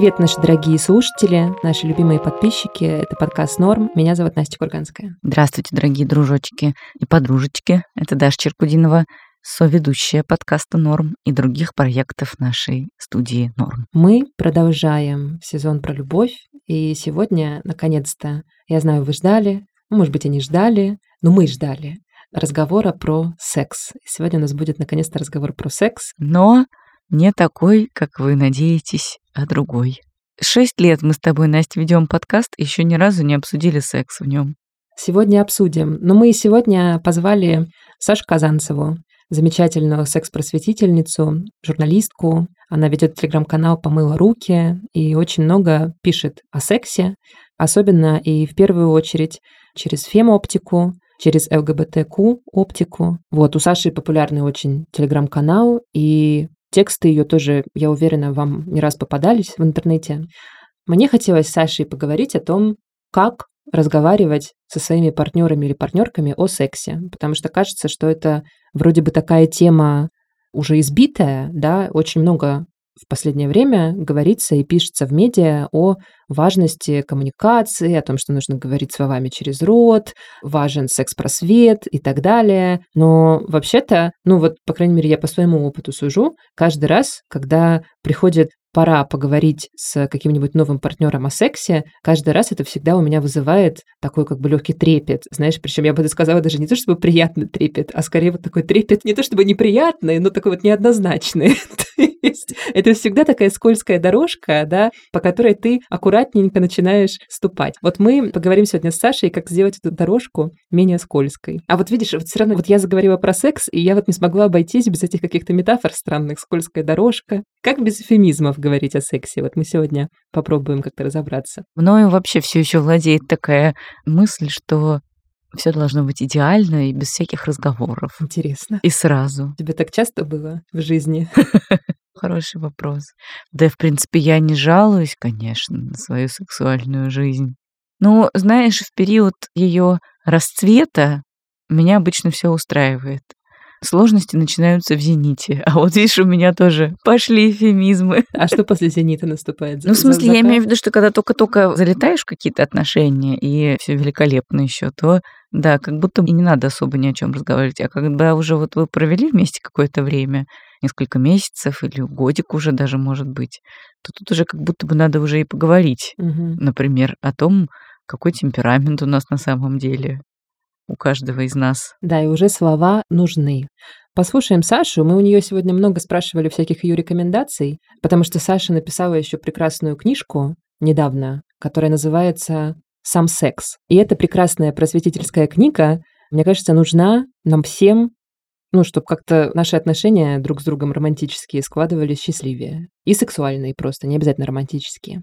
Привет, наши дорогие слушатели, наши любимые подписчики. Это подкаст «Норм». Меня зовут Настя Курганская. Здравствуйте, дорогие дружочки и подружечки. Это Даша Черкудинова, соведущая подкаста «Норм» и других проектов нашей студии «Норм». Мы продолжаем сезон про любовь. И сегодня, наконец-то, я знаю, вы ждали, может быть, и не ждали, но мы ждали разговора про секс. Сегодня у нас будет, наконец-то, разговор про секс. Но не такой, как вы надеетесь, а другой. Шесть лет мы с тобой, Настя, ведем подкаст, и еще ни разу не обсудили секс в нем. Сегодня обсудим. Но мы сегодня позвали Сашу Казанцеву, замечательную секс-просветительницу, журналистку. Она ведет телеграм-канал «Помыла руки» и очень много пишет о сексе, особенно и в первую очередь через фемооптику, через ЛГБТК-оптику. Вот, у Саши популярный очень телеграм-канал, и Тексты ее тоже, я уверена, вам не раз попадались в интернете. Мне хотелось с Сашей поговорить о том, как разговаривать со своими партнерами или партнерками о сексе, потому что кажется, что это вроде бы такая тема уже избитая, да, очень много в последнее время говорится и пишется в медиа о важности коммуникации, о том, что нужно говорить словами через рот, важен секс-просвет и так далее. Но вообще-то, ну вот, по крайней мере, я по своему опыту сужу, каждый раз, когда приходит пора поговорить с каким-нибудь новым партнером о сексе, каждый раз это всегда у меня вызывает такой как бы легкий трепет. Знаешь, причем я бы сказала даже не то чтобы приятный трепет, а скорее вот такой трепет не то чтобы неприятный, но такой вот неоднозначный. это всегда такая скользкая дорожка, да, по которой ты аккуратненько начинаешь ступать. Вот мы поговорим сегодня с Сашей, как сделать эту дорожку менее скользкой. А вот видишь, вот все равно вот я заговорила про секс, и я вот не смогла обойтись без этих каких-то метафор странных, скользкая дорожка. Как без эфемизмов говорить о сексе? Вот мы сегодня попробуем как-то разобраться. Мною вообще все еще владеет такая мысль, что все должно быть идеально и без всяких разговоров. Интересно. И сразу. Тебе так часто было в жизни? Хороший вопрос. Да, в принципе, я не жалуюсь, конечно, на свою сексуальную жизнь. Но, знаешь, в период ее расцвета меня обычно все устраивает сложности начинаются в «Зените». А вот видишь, у меня тоже пошли эфемизмы. А что после «Зенита» наступает? Ну, в смысле, я имею в виду, что когда только-только залетаешь в какие-то отношения, и все великолепно еще, то да, как будто и не надо особо ни о чем разговаривать. А когда уже вот вы провели вместе какое-то время, несколько месяцев или годик уже даже, может быть, то тут уже как будто бы надо уже и поговорить, угу. например, о том, какой темперамент у нас на самом деле, у каждого из нас. Да, и уже слова нужны. Послушаем Сашу. Мы у нее сегодня много спрашивали всяких ее рекомендаций, потому что Саша написала еще прекрасную книжку недавно, которая называется «Сам секс». И эта прекрасная просветительская книга, мне кажется, нужна нам всем, ну, чтобы как-то наши отношения друг с другом романтические складывались счастливее. И сексуальные просто, не обязательно романтические.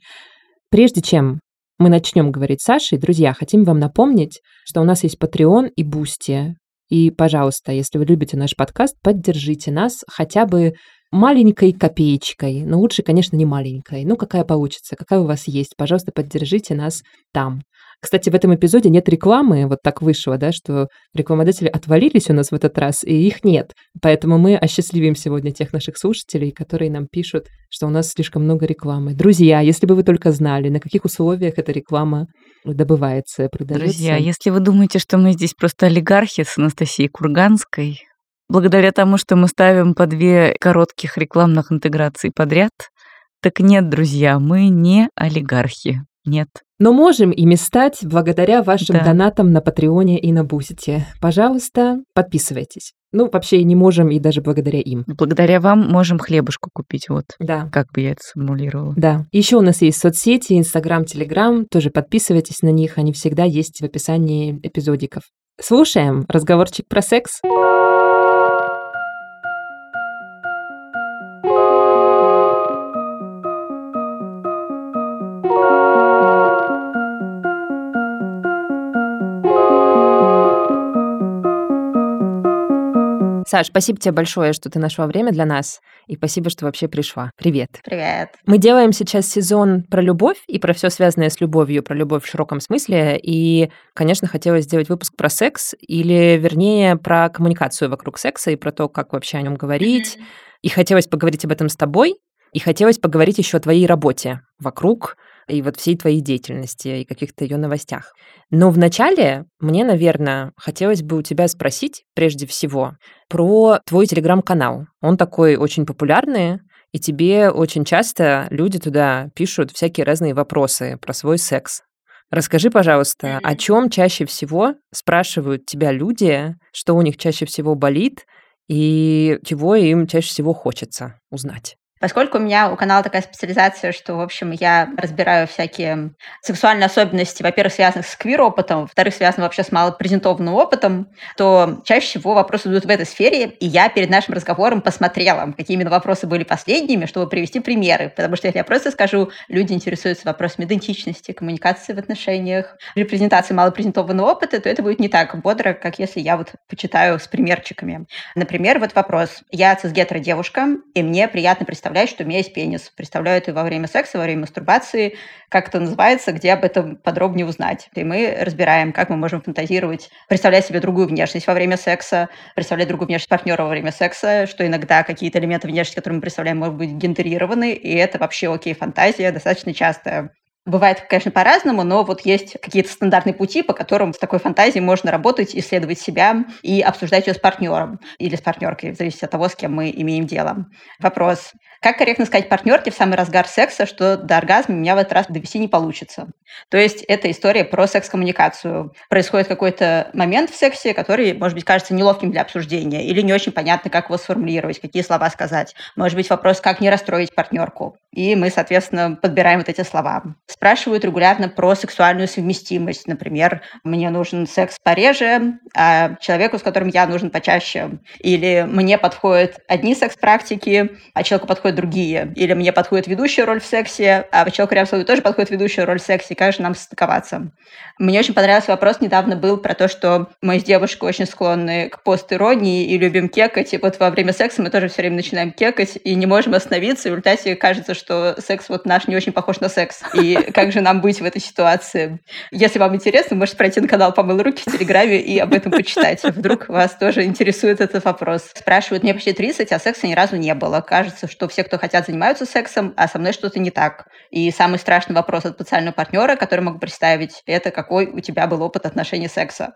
Прежде чем мы начнем говорить с Сашей, друзья, хотим вам напомнить, что у нас есть Patreon и Boosty. И, пожалуйста, если вы любите наш подкаст, поддержите нас хотя бы маленькой копеечкой. Но лучше, конечно, не маленькой. Ну, какая получится, какая у вас есть. Пожалуйста, поддержите нас там. Кстати, в этом эпизоде нет рекламы, вот так вышло, да, что рекламодатели отвалились у нас в этот раз, и их нет. Поэтому мы осчастливим сегодня тех наших слушателей, которые нам пишут, что у нас слишком много рекламы. Друзья, если бы вы только знали, на каких условиях эта реклама добывается, продается. Друзья, если вы думаете, что мы здесь просто олигархи с Анастасией Курганской, благодаря тому, что мы ставим по две коротких рекламных интеграции подряд, так нет, друзья, мы не олигархи. Нет. Но можем ими стать благодаря вашим да. донатам на Патреоне и на Бусите. Пожалуйста, подписывайтесь. Ну, вообще не можем и даже благодаря им. Благодаря вам можем хлебушку купить, вот. Да. Как бы я это сформулировала. Да. Еще у нас есть соцсети, Инстаграм, Телеграм. Тоже подписывайтесь на них, они всегда есть в описании эпизодиков. Слушаем разговорчик про секс. Саш, спасибо тебе большое, что ты нашла время для нас. И спасибо, что вообще пришла. Привет. Привет. Мы делаем сейчас сезон про любовь и про все связанное с любовью, про любовь в широком смысле. И, конечно, хотелось сделать выпуск про секс, или, вернее, про коммуникацию вокруг секса и про то, как вообще о нем говорить. И хотелось поговорить об этом с тобой, И хотелось поговорить еще о твоей работе вокруг и вот всей твоей деятельности и каких-то ее новостях. Но вначале мне, наверное, хотелось бы у тебя спросить прежде всего про твой телеграм-канал. Он такой очень популярный, и тебе очень часто люди туда пишут всякие разные вопросы про свой секс. Расскажи, пожалуйста, о чем чаще всего спрашивают тебя люди, что у них чаще всего болит и чего им чаще всего хочется узнать? Поскольку у меня у канала такая специализация, что, в общем, я разбираю всякие сексуальные особенности, во-первых, связанных с квир-опытом, во-вторых, связанных вообще с малопрезентованным опытом, то чаще всего вопросы идут в этой сфере, и я перед нашим разговором посмотрела, какие именно вопросы были последними, чтобы привести примеры. Потому что если я просто скажу, люди интересуются вопросами идентичности, коммуникации в отношениях, репрезентации малопрезентованного опыта, то это будет не так бодро, как если я вот почитаю с примерчиками. Например, вот вопрос. Я цисгетера девушка, и мне приятно представить представлять, что у меня есть пенис. Представляю это во время секса, во время мастурбации, как это называется, где об этом подробнее узнать. И мы разбираем, как мы можем фантазировать, представлять себе другую внешность во время секса, представлять другую внешность партнера во время секса, что иногда какие-то элементы внешности, которые мы представляем, могут быть гендерированы, и это вообще окей фантазия, достаточно часто Бывает, конечно, по-разному, но вот есть какие-то стандартные пути, по которым с такой фантазией можно работать, исследовать себя и обсуждать ее с партнером или с партнеркой, в зависимости от того, с кем мы имеем дело. Вопрос. Как корректно сказать партнерке в самый разгар секса, что до оргазма меня в этот раз довести не получится? То есть это история про секс-коммуникацию. Происходит какой-то момент в сексе, который, может быть, кажется неловким для обсуждения или не очень понятно, как его сформулировать, какие слова сказать. Может быть, вопрос, как не расстроить партнерку. И мы, соответственно, подбираем вот эти слова. Спрашивают регулярно про сексуальную совместимость. Например, мне нужен секс пореже, а человеку, с которым я нужен почаще. Или мне подходят одни секс-практики, а человеку подходят другие. Или мне подходит ведущая роль в сексе, а человеку рядом с собой тоже подходит ведущая роль в сексе. Как же нам состыковаться? Мне очень понравился вопрос недавно был про то, что мы с девушкой очень склонны к пост-иронии и любим кекать. И вот во время секса мы тоже все время начинаем кекать и не можем остановиться. И в результате кажется, что секс вот наш не очень похож на секс. И как же нам быть в этой ситуации? Если вам интересно, можете пройти на канал «Помыл руки» в Телеграме и об этом почитать. Вдруг вас тоже интересует этот вопрос. Спрашивают, мне почти 30, а секса ни разу не было. Кажется, что все, кто хотят, занимаются сексом, а со мной что-то не так. И самый страшный вопрос от потенциального партнера, который могу представить, это какой у тебя был опыт отношений секса.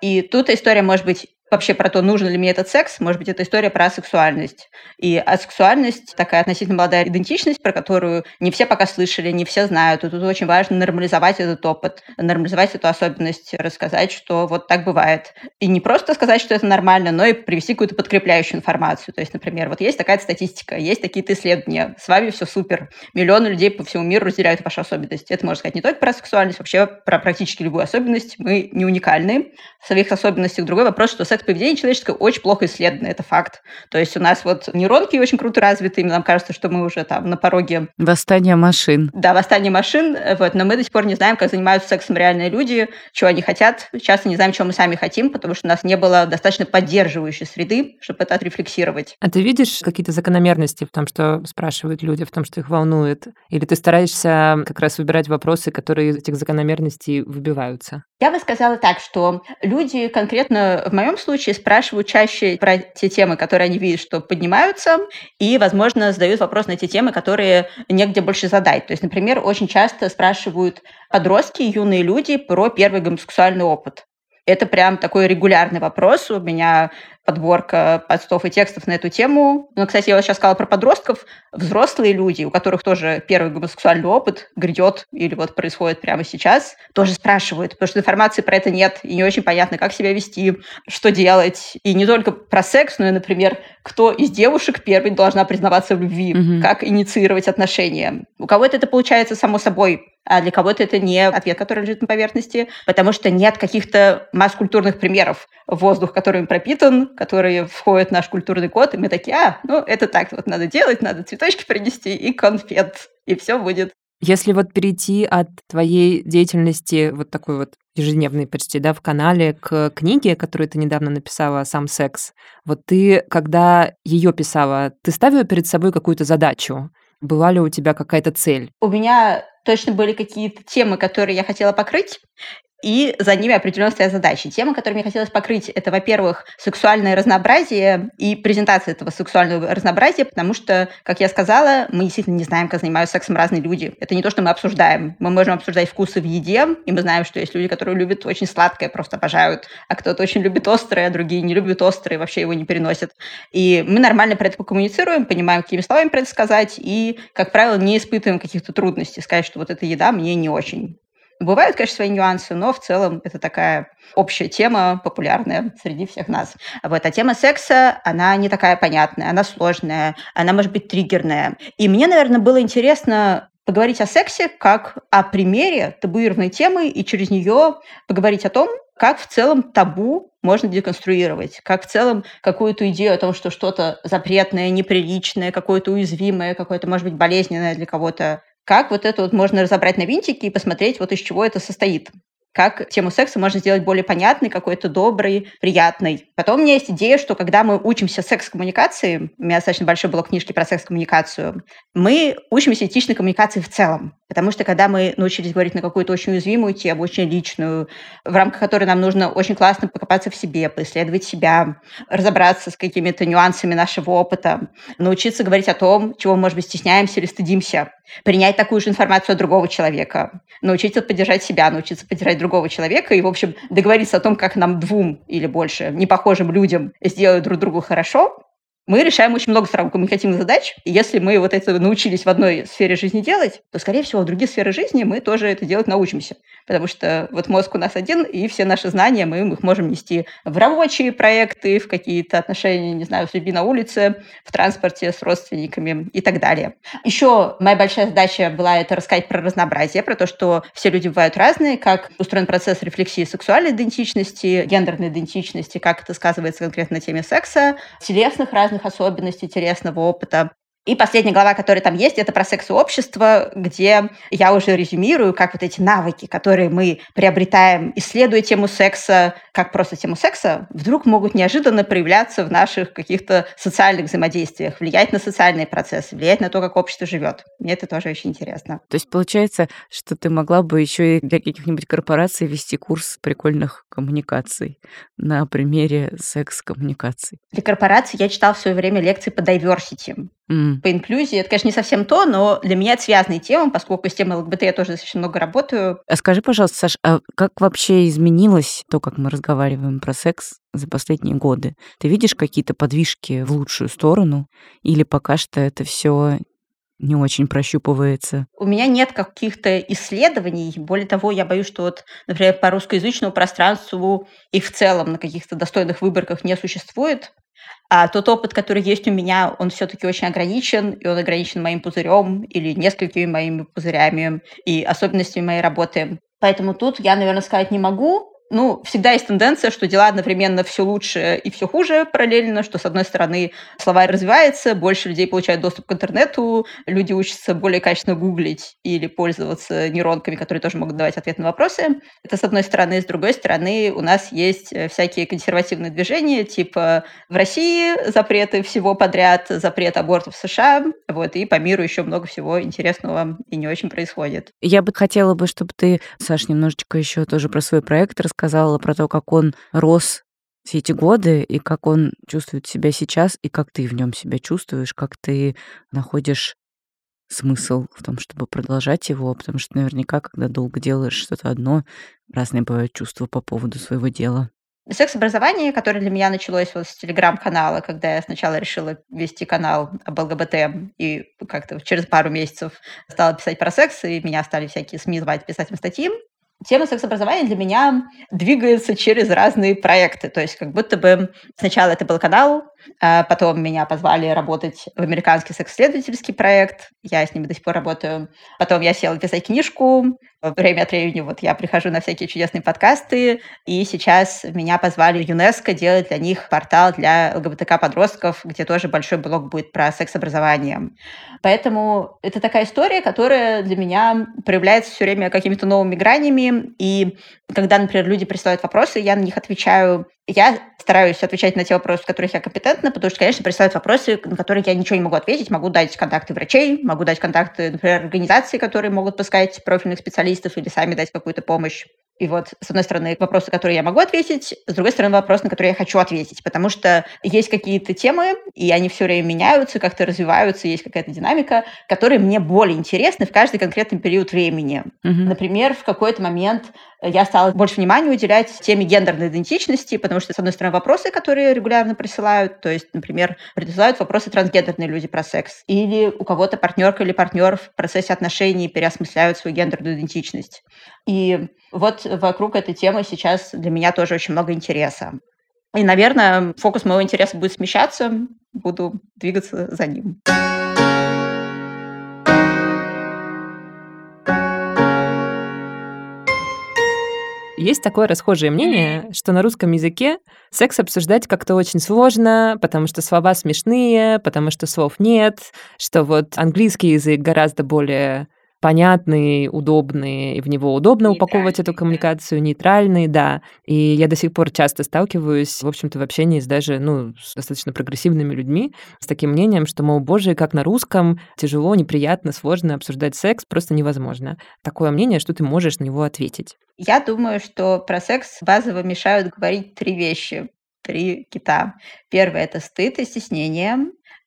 И тут история может быть вообще про то, нужен ли мне этот секс, может быть, это история про сексуальность. И асексуальность такая относительно молодая идентичность, про которую не все пока слышали, не все знают. И тут очень важно нормализовать этот опыт, нормализовать эту особенность, рассказать, что вот так бывает. И не просто сказать, что это нормально, но и привести какую-то подкрепляющую информацию. То есть, например, вот есть такая статистика, есть такие-то исследования, с вами все супер. Миллионы людей по всему миру разделяют ваши особенности. Это можно сказать не только про сексуальность, вообще про практически любую особенность. Мы не уникальны. В своих особенностях другой вопрос, что секс как поведение человеческое очень плохо исследовано, это факт. То есть у нас вот нейронки очень круто развиты, и нам кажется, что мы уже там на пороге... Восстание машин. Да, восстание машин, вот, но мы до сих пор не знаем, как занимаются сексом реальные люди, чего они хотят. Часто не знаем, чего мы сами хотим, потому что у нас не было достаточно поддерживающей среды, чтобы это отрефлексировать. А ты видишь какие-то закономерности в том, что спрашивают люди, в том, что их волнует? Или ты стараешься как раз выбирать вопросы, которые из этих закономерностей выбиваются? Я бы сказала так, что люди конкретно в моем случае спрашивают чаще про те темы, которые они видят, что поднимаются, и, возможно, задают вопрос на те темы, которые негде больше задать. То есть, например, очень часто спрашивают подростки, юные люди про первый гомосексуальный опыт. Это прям такой регулярный вопрос. У меня подборка постов и текстов на эту тему. Ну, кстати, я вот сейчас сказала про подростков. Взрослые люди, у которых тоже первый гомосексуальный опыт грядет или вот происходит прямо сейчас, тоже спрашивают, потому что информации про это нет, и не очень понятно, как себя вести, что делать. И не только про секс, но и, например, кто из девушек первой должна признаваться в любви, угу. как инициировать отношения. У кого-то это получается само собой, а для кого-то это не ответ, который лежит на поверхности, потому что нет каких-то масс-культурных примеров. Воздух, которым пропитан, которые входят в наш культурный код, и мы такие, а, ну, это так вот надо делать, надо цветочки принести и конфет, и все будет. Если вот перейти от твоей деятельности вот такой вот ежедневной почти, да, в канале к книге, которую ты недавно написала «Сам секс», вот ты, когда ее писала, ты ставила перед собой какую-то задачу? Была ли у тебя какая-то цель? У меня точно были какие-то темы, которые я хотела покрыть, и за ними определенно стоят задачи. Тема, которую мне хотелось покрыть, это, во-первых, сексуальное разнообразие и презентация этого сексуального разнообразия, потому что, как я сказала, мы действительно не знаем, как занимаются сексом разные люди. Это не то, что мы обсуждаем. Мы можем обсуждать вкусы в еде, и мы знаем, что есть люди, которые любят очень сладкое, просто обожают, а кто-то очень любит острое, а другие не любят острое, вообще его не переносят. И мы нормально про это коммуницируем, понимаем, какими словами про это сказать, и, как правило, не испытываем каких-то трудностей сказать, что вот эта еда мне не очень. Бывают, конечно, свои нюансы, но в целом это такая общая тема, популярная среди всех нас. Вот. А тема секса, она не такая понятная, она сложная, она может быть триггерная. И мне, наверное, было интересно поговорить о сексе как о примере табуированной темы и через нее поговорить о том, как в целом табу можно деконструировать, как в целом какую-то идею о том, что что-то запретное, неприличное, какое-то уязвимое, какое-то, может быть, болезненное для кого-то как вот это вот можно разобрать на винтики и посмотреть, вот из чего это состоит как тему секса можно сделать более понятной, какой-то доброй, приятной. Потом у меня есть идея, что когда мы учимся секс-коммуникации, у меня достаточно большой блок книжки про секс-коммуникацию, мы учимся этичной коммуникации в целом. Потому что когда мы научились говорить на какую-то очень уязвимую тему, очень личную, в рамках которой нам нужно очень классно покопаться в себе, поисследовать себя, разобраться с какими-то нюансами нашего опыта, научиться говорить о том, чего, может быть, стесняемся или стыдимся, принять такую же информацию от другого человека, научиться поддержать себя, научиться поддержать другого человека и, в общем, договориться о том, как нам двум или больше непохожим людям сделать друг другу хорошо, мы решаем очень много коммуникативных задач. И если мы вот это научились в одной сфере жизни делать, то, скорее всего, в других сферах жизни мы тоже это делать научимся. Потому что вот мозг у нас один, и все наши знания мы их можем нести в рабочие проекты, в какие-то отношения, не знаю, с людьми на улице, в транспорте, с родственниками и так далее. Еще моя большая задача была это рассказать про разнообразие, про то, что все люди бывают разные, как устроен процесс рефлексии сексуальной идентичности, гендерной идентичности, как это сказывается конкретно на теме секса, телесных разных особенностей интересного опыта. И последняя глава, которая там есть, это про секс и общество, где я уже резюмирую, как вот эти навыки, которые мы приобретаем, исследуя тему секса, как просто тему секса, вдруг могут неожиданно проявляться в наших каких-то социальных взаимодействиях, влиять на социальные процессы, влиять на то, как общество живет. Мне это тоже очень интересно. То есть получается, что ты могла бы еще и для каких-нибудь корпораций вести курс прикольных коммуникаций на примере секс-коммуникаций. Для корпораций я читала в свое время лекции по diversity. Mm. По инклюзии. Это, конечно, не совсем то, но для меня это связанные темы, поскольку с темой ЛГБТ я тоже достаточно много работаю. А скажи, пожалуйста, Саш, а как вообще изменилось то, как мы разговариваем про секс за последние годы? Ты видишь какие-то подвижки в лучшую сторону? Или пока что это все не очень прощупывается. У меня нет каких-то исследований. Более того, я боюсь, что вот, например, по русскоязычному пространству и в целом на каких-то достойных выборках не существует. А тот опыт, который есть у меня, он все-таки очень ограничен, и он ограничен моим пузырем или несколькими моими пузырями и особенностями моей работы. Поэтому тут я, наверное, сказать не могу, ну, всегда есть тенденция, что дела одновременно все лучше и все хуже параллельно, что, с одной стороны, словарь развивается, больше людей получают доступ к интернету, люди учатся более качественно гуглить или пользоваться нейронками, которые тоже могут давать ответ на вопросы. Это с одной стороны. С другой стороны, у нас есть э, всякие консервативные движения, типа в России запреты всего подряд, запрет абортов в США, вот, и по миру еще много всего интересного и не очень происходит. Я бы хотела бы, чтобы ты, Саш, немножечко еще тоже про свой проект рассказала, рассказала про то, как он рос все эти годы, и как он чувствует себя сейчас, и как ты в нем себя чувствуешь, как ты находишь смысл в том, чтобы продолжать его, потому что наверняка, когда долго делаешь что-то одно, разные бывают чувства по поводу своего дела. Секс-образование, которое для меня началось вот с телеграм-канала, когда я сначала решила вести канал об ЛГБТ, и как-то через пару месяцев стала писать про секс, и меня стали всякие СМИ звать писать им статьи тема секс-образования для меня двигается через разные проекты. То есть как будто бы сначала это был канал, потом меня позвали работать в американский секс-исследовательский проект. Я с ними до сих пор работаю. Потом я села писать книжку. Время от времени вот я прихожу на всякие чудесные подкасты. И сейчас меня позвали ЮНЕСКО делать для них портал для ЛГБТК-подростков, где тоже большой блок будет про секс-образование. Поэтому это такая история, которая для меня проявляется все время какими-то новыми гранями. И когда, например, люди присылают вопросы, я на них отвечаю я стараюсь отвечать на те вопросы, в которых я компетентна, потому что, конечно, присылают вопросы, на которые я ничего не могу ответить. Могу дать контакты врачей, могу дать контакты, например, организаций, которые могут пускать профильных специалистов или сами дать какую-то помощь. И вот, с одной стороны, вопросы, которые я могу ответить, с другой стороны, вопрос, на который я хочу ответить, потому что есть какие-то темы, и они все время меняются, как-то развиваются, есть какая-то динамика, которые мне более интересны в каждый конкретный период времени. Угу. Например, в какой-то момент я стала больше внимания уделять теме гендерной идентичности, потому что, с одной стороны, вопросы, которые регулярно присылают, то есть, например, присылают вопросы трансгендерные люди про секс, или у кого-то партнерка или партнер в процессе отношений переосмысляют свою гендерную идентичность. И вот вокруг этой темы сейчас для меня тоже очень много интереса. И, наверное, фокус моего интереса будет смещаться, буду двигаться за ним. Есть такое расхожее мнение, что на русском языке секс обсуждать как-то очень сложно, потому что слова смешные, потому что слов нет, что вот английский язык гораздо более понятный, удобный, и в него удобно упаковывать эту коммуникацию, нейтральный, да. И я до сих пор часто сталкиваюсь, в общем-то, в общении с даже, ну, с достаточно прогрессивными людьми, с таким мнением, что, мол, боже, как на русском тяжело, неприятно, сложно обсуждать секс, просто невозможно. Такое мнение, что ты можешь на него ответить. Я думаю, что про секс базово мешают говорить три вещи три кита. Первое – это стыд и стеснение.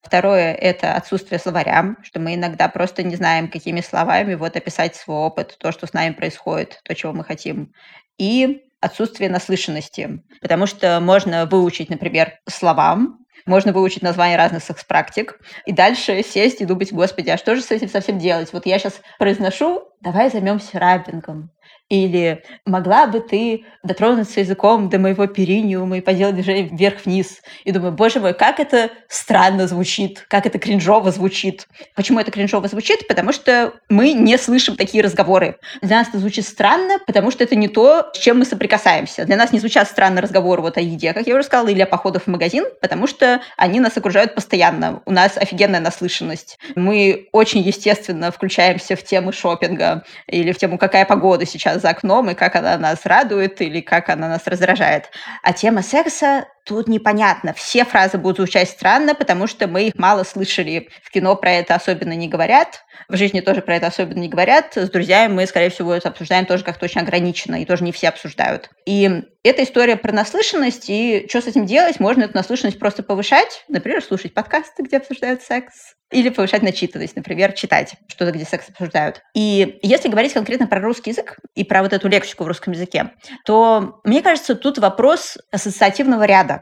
Второе – это отсутствие словаря, что мы иногда просто не знаем, какими словами вот описать свой опыт, то, что с нами происходит, то, чего мы хотим. И отсутствие наслышанности, потому что можно выучить, например, словам, можно выучить названия разных секс-практик, и дальше сесть и думать, господи, а что же с этим совсем делать? Вот я сейчас произношу, давай займемся раппингом. Или могла бы ты дотронуться языком до моего периниума и поделать движение вверх-вниз. И думаю, боже мой, как это странно звучит, как это кринжово звучит. Почему это кринжово звучит? Потому что мы не слышим такие разговоры. Для нас это звучит странно, потому что это не то, с чем мы соприкасаемся. Для нас не звучат странно разговоры вот о еде, как я уже сказала, или о походах в магазин, потому что они нас окружают постоянно. У нас офигенная наслышанность. Мы очень естественно включаемся в темы шопинга или в тему, какая погода сейчас за окном, и как она нас радует или как она нас раздражает. А тема секса тут непонятно. Все фразы будут звучать странно, потому что мы их мало слышали. В кино про это особенно не говорят, в жизни тоже про это особенно не говорят. С друзьями мы, скорее всего, это обсуждаем тоже как-то очень ограниченно, и тоже не все обсуждают. И эта история про наслышанность, и что с этим делать? Можно эту наслышанность просто повышать, например, слушать подкасты, где обсуждают секс, или повышать начитанность, например, читать что-то, где секс обсуждают. И если говорить конкретно про русский язык и про вот эту лексику в русском языке, то, мне кажется, тут вопрос ассоциативного ряда.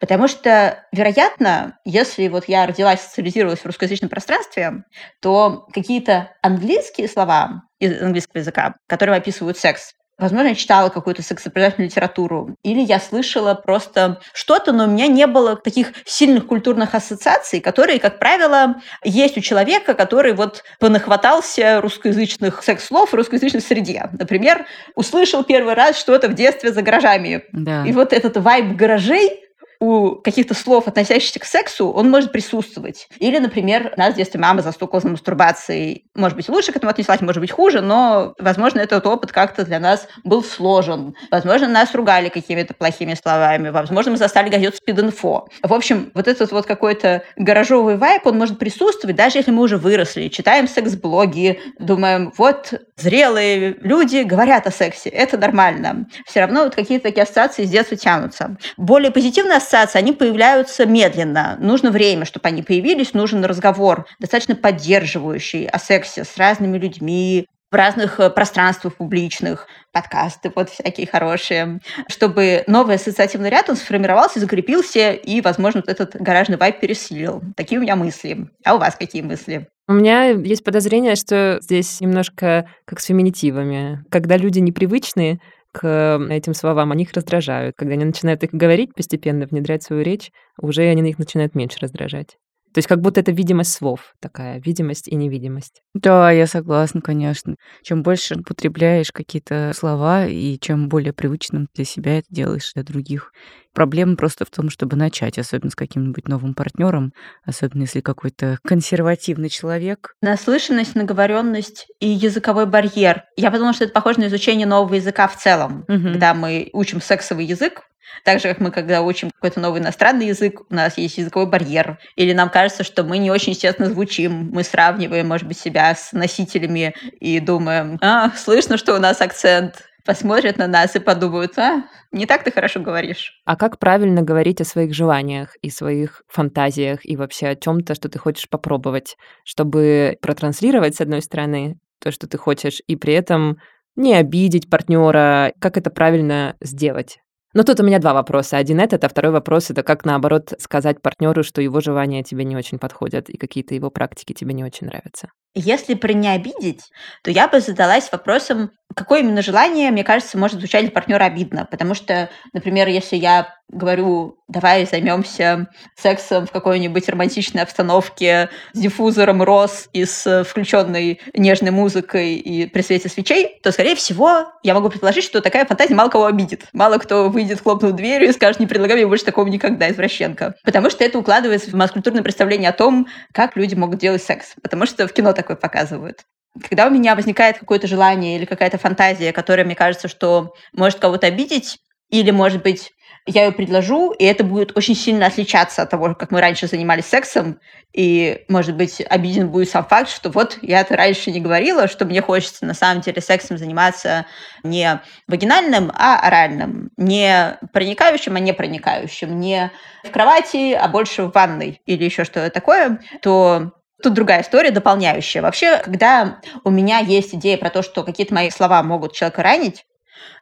Потому что, вероятно, если вот я родилась, социализировалась в русскоязычном пространстве, то какие-то английские слова из английского языка, которые описывают секс, Возможно, я читала какую-то сексопредательную литературу, или я слышала просто что-то, но у меня не было таких сильных культурных ассоциаций, которые, как правило, есть у человека, который вот понахватался русскоязычных секс-слов в русскоязычной среде. Например, услышал первый раз что-то в детстве за гаражами. Да. И вот этот вайб гаражей у каких-то слов, относящихся к сексу, он может присутствовать. Или, например, нас в детстве мама застукала за мастурбацией. Может быть, лучше к этому отнеслась, может быть, хуже, но, возможно, этот опыт как-то для нас был сложен. Возможно, нас ругали какими-то плохими словами. Возможно, мы застали газету «Спид-инфо». В общем, вот этот вот какой-то гаражовый вайп, он может присутствовать, даже если мы уже выросли, читаем секс-блоги, думаем, вот зрелые люди говорят о сексе, это нормально. Все равно вот какие-то такие ассоциации с детства тянутся. Более позитивные ассоциации, они появляются медленно. Нужно время, чтобы они появились, нужен разговор, достаточно поддерживающий о сексе с разными людьми, в разных э, пространствах публичных, подкасты вот всякие хорошие, чтобы новый ассоциативный ряд, он сформировался, закрепился, и, возможно, вот этот гаражный вайп пересилил. Такие у меня мысли. А у вас какие мысли? У меня есть подозрение, что здесь немножко как с феминитивами. Когда люди непривычные, к этим словам, они их раздражают. Когда они начинают их говорить, постепенно внедрять свою речь, уже они их начинают меньше раздражать. То есть как будто это видимость слов такая, видимость и невидимость. Да, я согласна, конечно. Чем больше употребляешь какие-то слова, и чем более привычным для себя это делаешь для других. Проблема просто в том, чтобы начать, особенно с каким-нибудь новым партнером, особенно если какой-то консервативный человек. Наслышанность, наговоренность и языковой барьер. Я подумала, что это похоже на изучение нового языка в целом. Угу. Когда мы учим сексовый язык, так же, как мы, когда учим какой-то новый иностранный язык, у нас есть языковой барьер. Или нам кажется, что мы не очень естественно звучим. Мы сравниваем, может быть, себя с носителями и думаем, а, слышно, что у нас акцент. посмотрят на нас и подумают, а, не так ты хорошо говоришь. А как правильно говорить о своих желаниях и своих фантазиях и вообще о чем-то, что ты хочешь попробовать, чтобы протранслировать, с одной стороны, то, что ты хочешь, и при этом не обидеть партнера, как это правильно сделать? Но тут у меня два вопроса. Один этот, а второй вопрос это как наоборот сказать партнеру, что его желания тебе не очень подходят и какие-то его практики тебе не очень нравятся. Если про не обидеть, то я бы задалась вопросом, какое именно желание, мне кажется, может звучать для партнера обидно. Потому что, например, если я говорю, давай займемся сексом в какой-нибудь романтичной обстановке с диффузором роз и с включенной нежной музыкой и при свете свечей, то, скорее всего, я могу предположить, что такая фантазия мало кого обидит. Мало кто выйдет, хлопнув дверью и скажет, не предлагай мне больше такого никогда, извращенка. Потому что это укладывается в маскультурное представление о том, как люди могут делать секс. Потому что в кино такое показывают когда у меня возникает какое-то желание или какая-то фантазия, которая мне кажется, что может кого-то обидеть, или, может быть, я ее предложу, и это будет очень сильно отличаться от того, как мы раньше занимались сексом, и, может быть, обиден будет сам факт, что вот я это раньше не говорила, что мне хочется на самом деле сексом заниматься не вагинальным, а оральным, не проникающим, а не проникающим, не в кровати, а больше в ванной или еще что-то такое, то Тут другая история, дополняющая. Вообще, когда у меня есть идея про то, что какие-то мои слова могут человека ранить,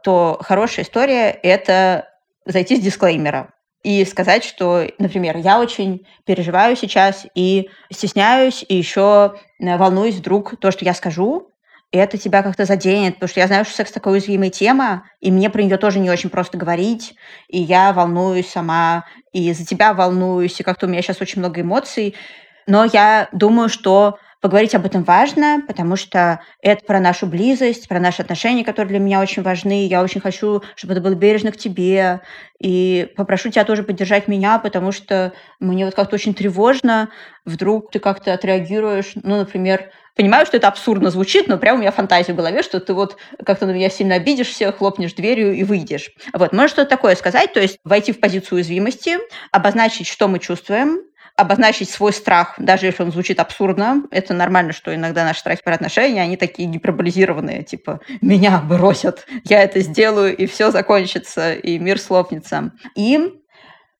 то хорошая история — это зайти с дисклеймера и сказать, что, например, я очень переживаю сейчас и стесняюсь, и еще э, волнуюсь вдруг то, что я скажу, и это тебя как-то заденет, потому что я знаю, что секс такая уязвимая тема, и мне про нее тоже не очень просто говорить, и я волнуюсь сама, и за тебя волнуюсь, и как-то у меня сейчас очень много эмоций, но я думаю, что Поговорить об этом важно, потому что это про нашу близость, про наши отношения, которые для меня очень важны. Я очень хочу, чтобы это было бережно к тебе. И попрошу тебя тоже поддержать меня, потому что мне вот как-то очень тревожно. Вдруг ты как-то отреагируешь, ну, например, Понимаю, что это абсурдно звучит, но прямо у меня фантазия в голове, что ты вот как-то на меня сильно обидишься, хлопнешь дверью и выйдешь. Вот, можешь что-то такое сказать, то есть войти в позицию уязвимости, обозначить, что мы чувствуем, обозначить свой страх, даже если он звучит абсурдно. Это нормально, что иногда наши страхи про отношения, они такие гиперболизированные, типа «меня бросят, я это сделаю, и все закончится, и мир слопнется». И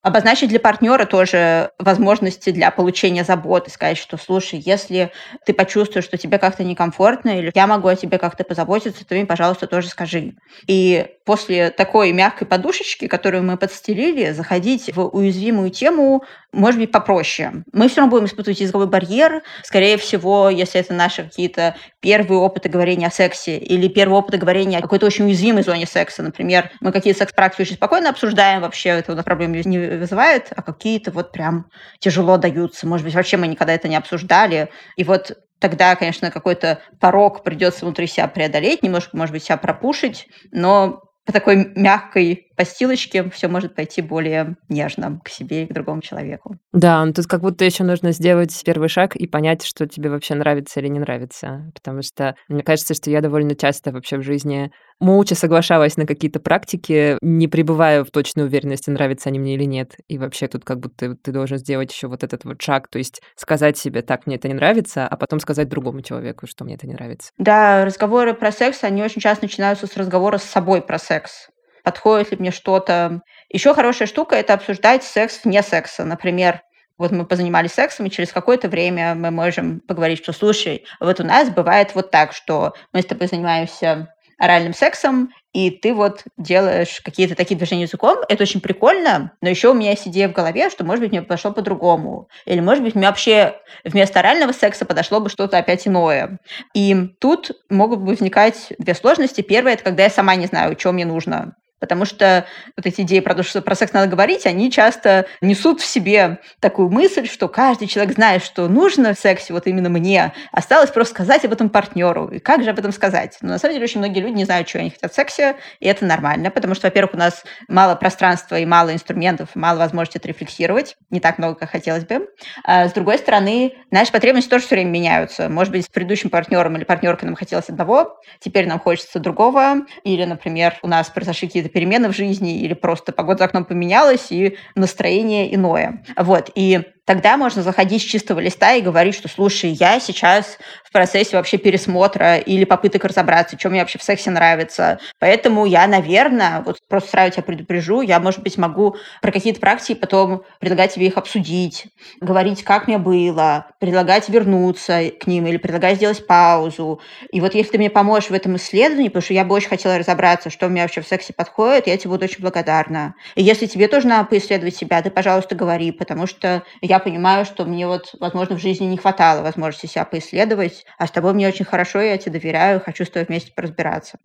обозначить для партнера тоже возможности для получения заботы, сказать, что, слушай, если ты почувствуешь, что тебе как-то некомфортно, или я могу о тебе как-то позаботиться, то мне, пожалуйста, тоже скажи. И после такой мягкой подушечки, которую мы подстелили, заходить в уязвимую тему может быть попроще. Мы все равно будем испытывать языковой барьер. Скорее всего, если это наши какие-то первые опыты говорения о сексе или первые опыты говорения о какой-то очень уязвимой зоне секса, например, мы какие-то секс-практики очень спокойно обсуждаем, вообще это у нас проблем не вызывает, а какие-то вот прям тяжело даются. Может быть, вообще мы никогда это не обсуждали. И вот тогда, конечно, какой-то порог придется внутри себя преодолеть, немножко, может быть, себя пропушить, но по такой мягкой постилочке все может пойти более нежно к себе и к другому человеку. Да, ну тут как будто еще нужно сделать первый шаг и понять, что тебе вообще нравится или не нравится. Потому что мне кажется, что я довольно часто вообще в жизни молча соглашалась на какие-то практики, не пребывая в точной уверенности, нравятся они мне или нет. И вообще тут как будто ты должен сделать еще вот этот вот шаг, то есть сказать себе, так, мне это не нравится, а потом сказать другому человеку, что мне это не нравится. Да, разговоры про секс, они очень часто начинаются с разговора с собой про секс подходит ли мне что-то. Еще хорошая штука – это обсуждать секс вне секса. Например, вот мы позанимались сексом, и через какое-то время мы можем поговорить, что, слушай, вот у нас бывает вот так, что мы с тобой занимаемся оральным сексом, и ты вот делаешь какие-то такие движения языком, это очень прикольно, но еще у меня есть идея в голове, что, может быть, мне пошло по-другому. Или, может быть, мне вообще вместо орального секса подошло бы что-то опять иное. И тут могут возникать две сложности. Первое – это когда я сама не знаю, что мне нужно. Потому что вот эти идеи про то, что про секс надо говорить, они часто несут в себе такую мысль, что каждый человек знает, что нужно в сексе вот именно мне. Осталось просто сказать об этом партнеру. И как же об этом сказать? Но на самом деле очень многие люди не знают, чего они хотят в сексе, и это нормально, потому что, во-первых, у нас мало пространства и мало инструментов, мало возможности это рефлексировать, не так много, как хотелось бы. А с другой стороны, наши потребности тоже все время меняются. Может быть, с предыдущим партнером или партнеркой нам хотелось одного, теперь нам хочется другого. Или, например, у нас произошли какие-то перемены в жизни или просто погода за окном поменялась и настроение иное. Вот. И тогда можно заходить с чистого листа и говорить, что, слушай, я сейчас в процессе вообще пересмотра или попыток разобраться, что мне вообще в сексе нравится. Поэтому я, наверное, вот просто сразу тебя предупрежу, я, может быть, могу про какие-то практики потом предлагать тебе их обсудить, говорить, как мне было, предлагать вернуться к ним или предлагать сделать паузу. И вот если ты мне поможешь в этом исследовании, потому что я бы очень хотела разобраться, что мне вообще в сексе подходит, я тебе буду очень благодарна. И если тебе тоже надо поисследовать себя, ты, пожалуйста, говори, потому что я понимаю, что мне вот, возможно, в жизни не хватало возможности себя поисследовать, а с тобой мне очень хорошо, я тебе доверяю, хочу с тобой вместе поразбираться.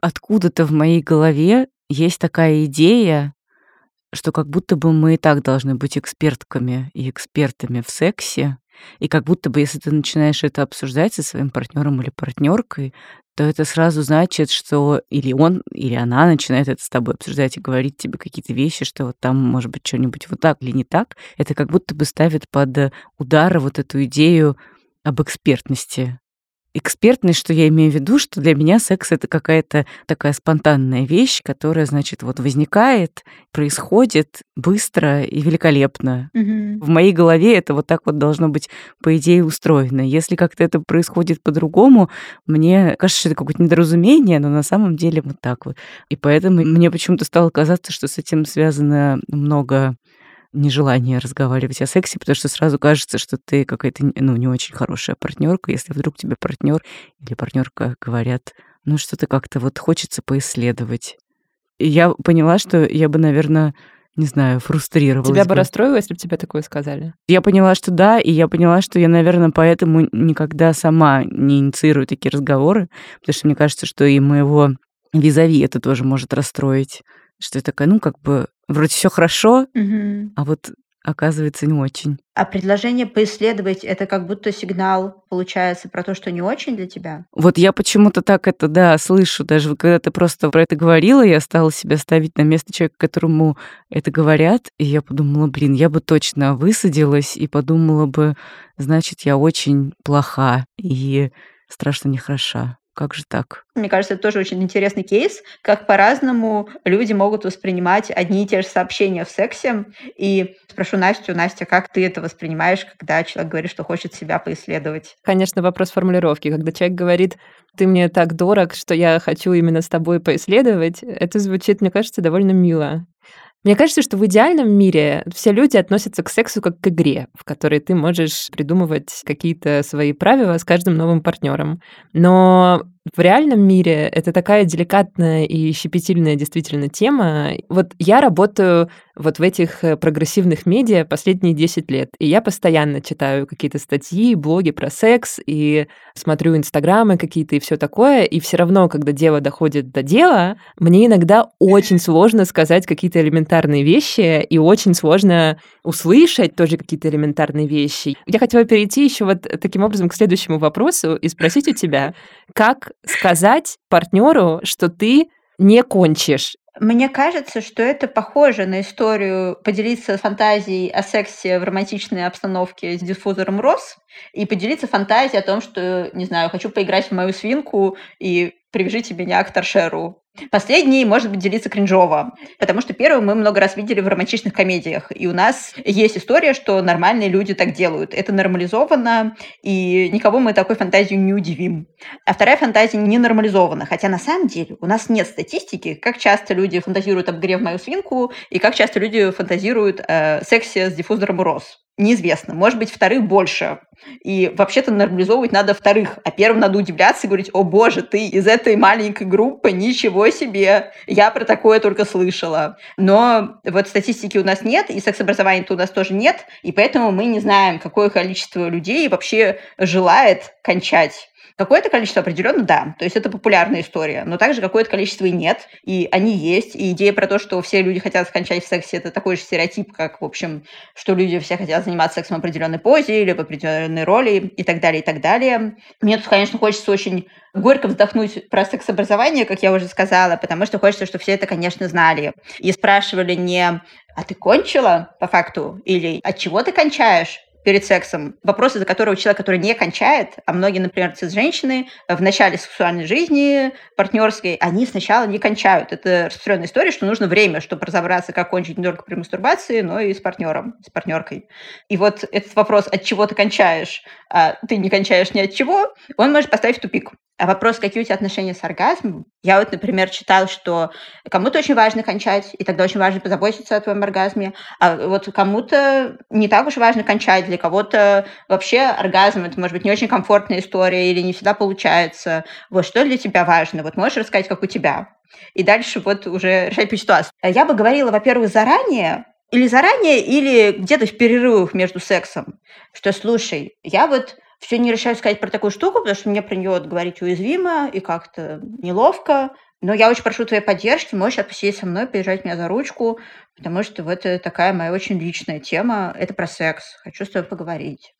Откуда-то в моей голове есть такая идея, что как будто бы мы и так должны быть экспертками и экспертами в сексе, и как будто бы, если ты начинаешь это обсуждать со своим партнером или партнеркой, то это сразу значит, что или он, или она начинает это с тобой обсуждать и говорить тебе какие-то вещи, что вот там может быть что-нибудь вот так или не так. Это как будто бы ставит под удар вот эту идею об экспертности экспертность, что я имею в виду, что для меня секс это какая-то такая спонтанная вещь, которая, значит, вот возникает, происходит быстро и великолепно. Мгм. В моей голове это вот так вот должно быть, по идее, устроено. Если как-то это происходит по-другому, мне кажется, что это какое-то недоразумение, но на самом деле вот так вот. И поэтому мне почему-то стало казаться, что с этим связано много нежелание разговаривать о сексе, потому что сразу кажется, что ты какая-то ну, не очень хорошая партнерка, если вдруг тебе партнер или партнерка говорят, ну что-то как-то вот хочется поисследовать. И я поняла, что я бы, наверное, не знаю, фрустрировалась. Тебя бы расстроило, если бы тебе такое сказали? Я поняла, что да, и я поняла, что я, наверное, поэтому никогда сама не инициирую такие разговоры, потому что мне кажется, что и моего визави это тоже может расстроить. Что я такая, ну, как бы, вроде все хорошо, Мгм. а вот оказывается не очень. А предложение поисследовать это как будто сигнал получается про то, что не очень для тебя? Вот я почему-то так это, да, слышу. Даже когда ты просто про это говорила, я стала себя ставить на место человека, которому это говорят, и я подумала, блин, я бы точно высадилась и подумала бы, значит, я очень плоха и страшно нехороша. Как же так? Мне кажется, это тоже очень интересный кейс, как по-разному люди могут воспринимать одни и те же сообщения в сексе. И спрошу Настю, Настя, как ты это воспринимаешь, когда человек говорит, что хочет себя поисследовать? Конечно, вопрос формулировки. Когда человек говорит, ты мне так дорог, что я хочу именно с тобой поисследовать, это звучит, мне кажется, довольно мило. Мне кажется, что в идеальном мире все люди относятся к сексу как к игре, в которой ты можешь придумывать какие-то свои правила с каждым новым партнером. Но в реальном мире это такая деликатная и щепетильная действительно тема. Вот я работаю вот в этих э, прогрессивных медиа последние 10 лет, и я постоянно читаю какие-то статьи, блоги про секс, и смотрю инстаграмы какие-то и все такое, и все равно, когда дело доходит до дела, мне иногда очень сложно сказать какие-то элементарные вещи, и очень сложно услышать тоже какие-то элементарные вещи. Я хотела перейти еще вот таким образом к следующему вопросу и спросить у тебя, как сказать партнеру, что ты не кончишь. Мне кажется, что это похоже на историю поделиться фантазией о сексе в романтичной обстановке с диффузором роз и поделиться фантазией о том, что, не знаю, хочу поиграть в мою свинку и привяжите меня к торшеру. Последний может быть делиться кринжово, потому что первый мы много раз видели в романтичных комедиях, и у нас есть история, что нормальные люди так делают. Это нормализовано, и никого мы такой фантазию не удивим. А вторая фантазия не нормализована, хотя на самом деле у нас нет статистики, как часто люди фантазируют об игре мою свинку, и как часто люди фантазируют о сексе с диффузором роз неизвестно. Может быть, вторых больше. И вообще-то нормализовывать надо вторых, а первым надо удивляться и говорить, о боже, ты из этой маленькой группы, ничего себе, я про такое только слышала. Но вот статистики у нас нет, и секс-образования-то у нас тоже нет, и поэтому мы не знаем, какое количество людей вообще желает кончать Какое-то количество определенно да, то есть это популярная история, но также какое-то количество и нет, и они есть. И идея про то, что все люди хотят скончать в сексе, это такой же стереотип, как, в общем, что люди все хотят заниматься сексом в определенной позе или в определенной роли и так далее, и так далее. Мне тут, конечно, хочется очень горько вздохнуть про секс-образование, как я уже сказала, потому что хочется, чтобы все это, конечно, знали. И спрашивали не «А ты кончила по факту?» или «От чего ты кончаешь?» Перед сексом. Вопросы, за которые у человека, который не кончает, а многие, например, цис-женщины в начале сексуальной жизни партнерской, они сначала не кончают. Это распространенная история, что нужно время, чтобы разобраться, как кончить не только при мастурбации, но и с партнером, с партнеркой. И вот этот вопрос, от чего ты кончаешь, ты не кончаешь ни от чего, он может поставить в тупик. А вопрос, какие у тебя отношения с оргазмом? Я вот, например, читала, что кому-то очень важно кончать, и тогда очень важно позаботиться о твоем оргазме, а вот кому-то не так уж важно кончать, для кого-то вообще оргазм это может быть не очень комфортная история или не всегда получается. Вот что для тебя важно? Вот можешь рассказать, как у тебя? И дальше вот уже решать по ситуации. Я бы говорила, во-первых, заранее, или заранее, или где-то в перерывах между сексом, что, слушай, я вот все не решаю сказать про такую штуку, потому что мне про нее говорить уязвимо и как-то неловко. Но я очень прошу твоей поддержки, можешь отпустить со мной, подержать меня за ручку, потому что вот это такая моя очень личная тема, это про секс, хочу с тобой поговорить.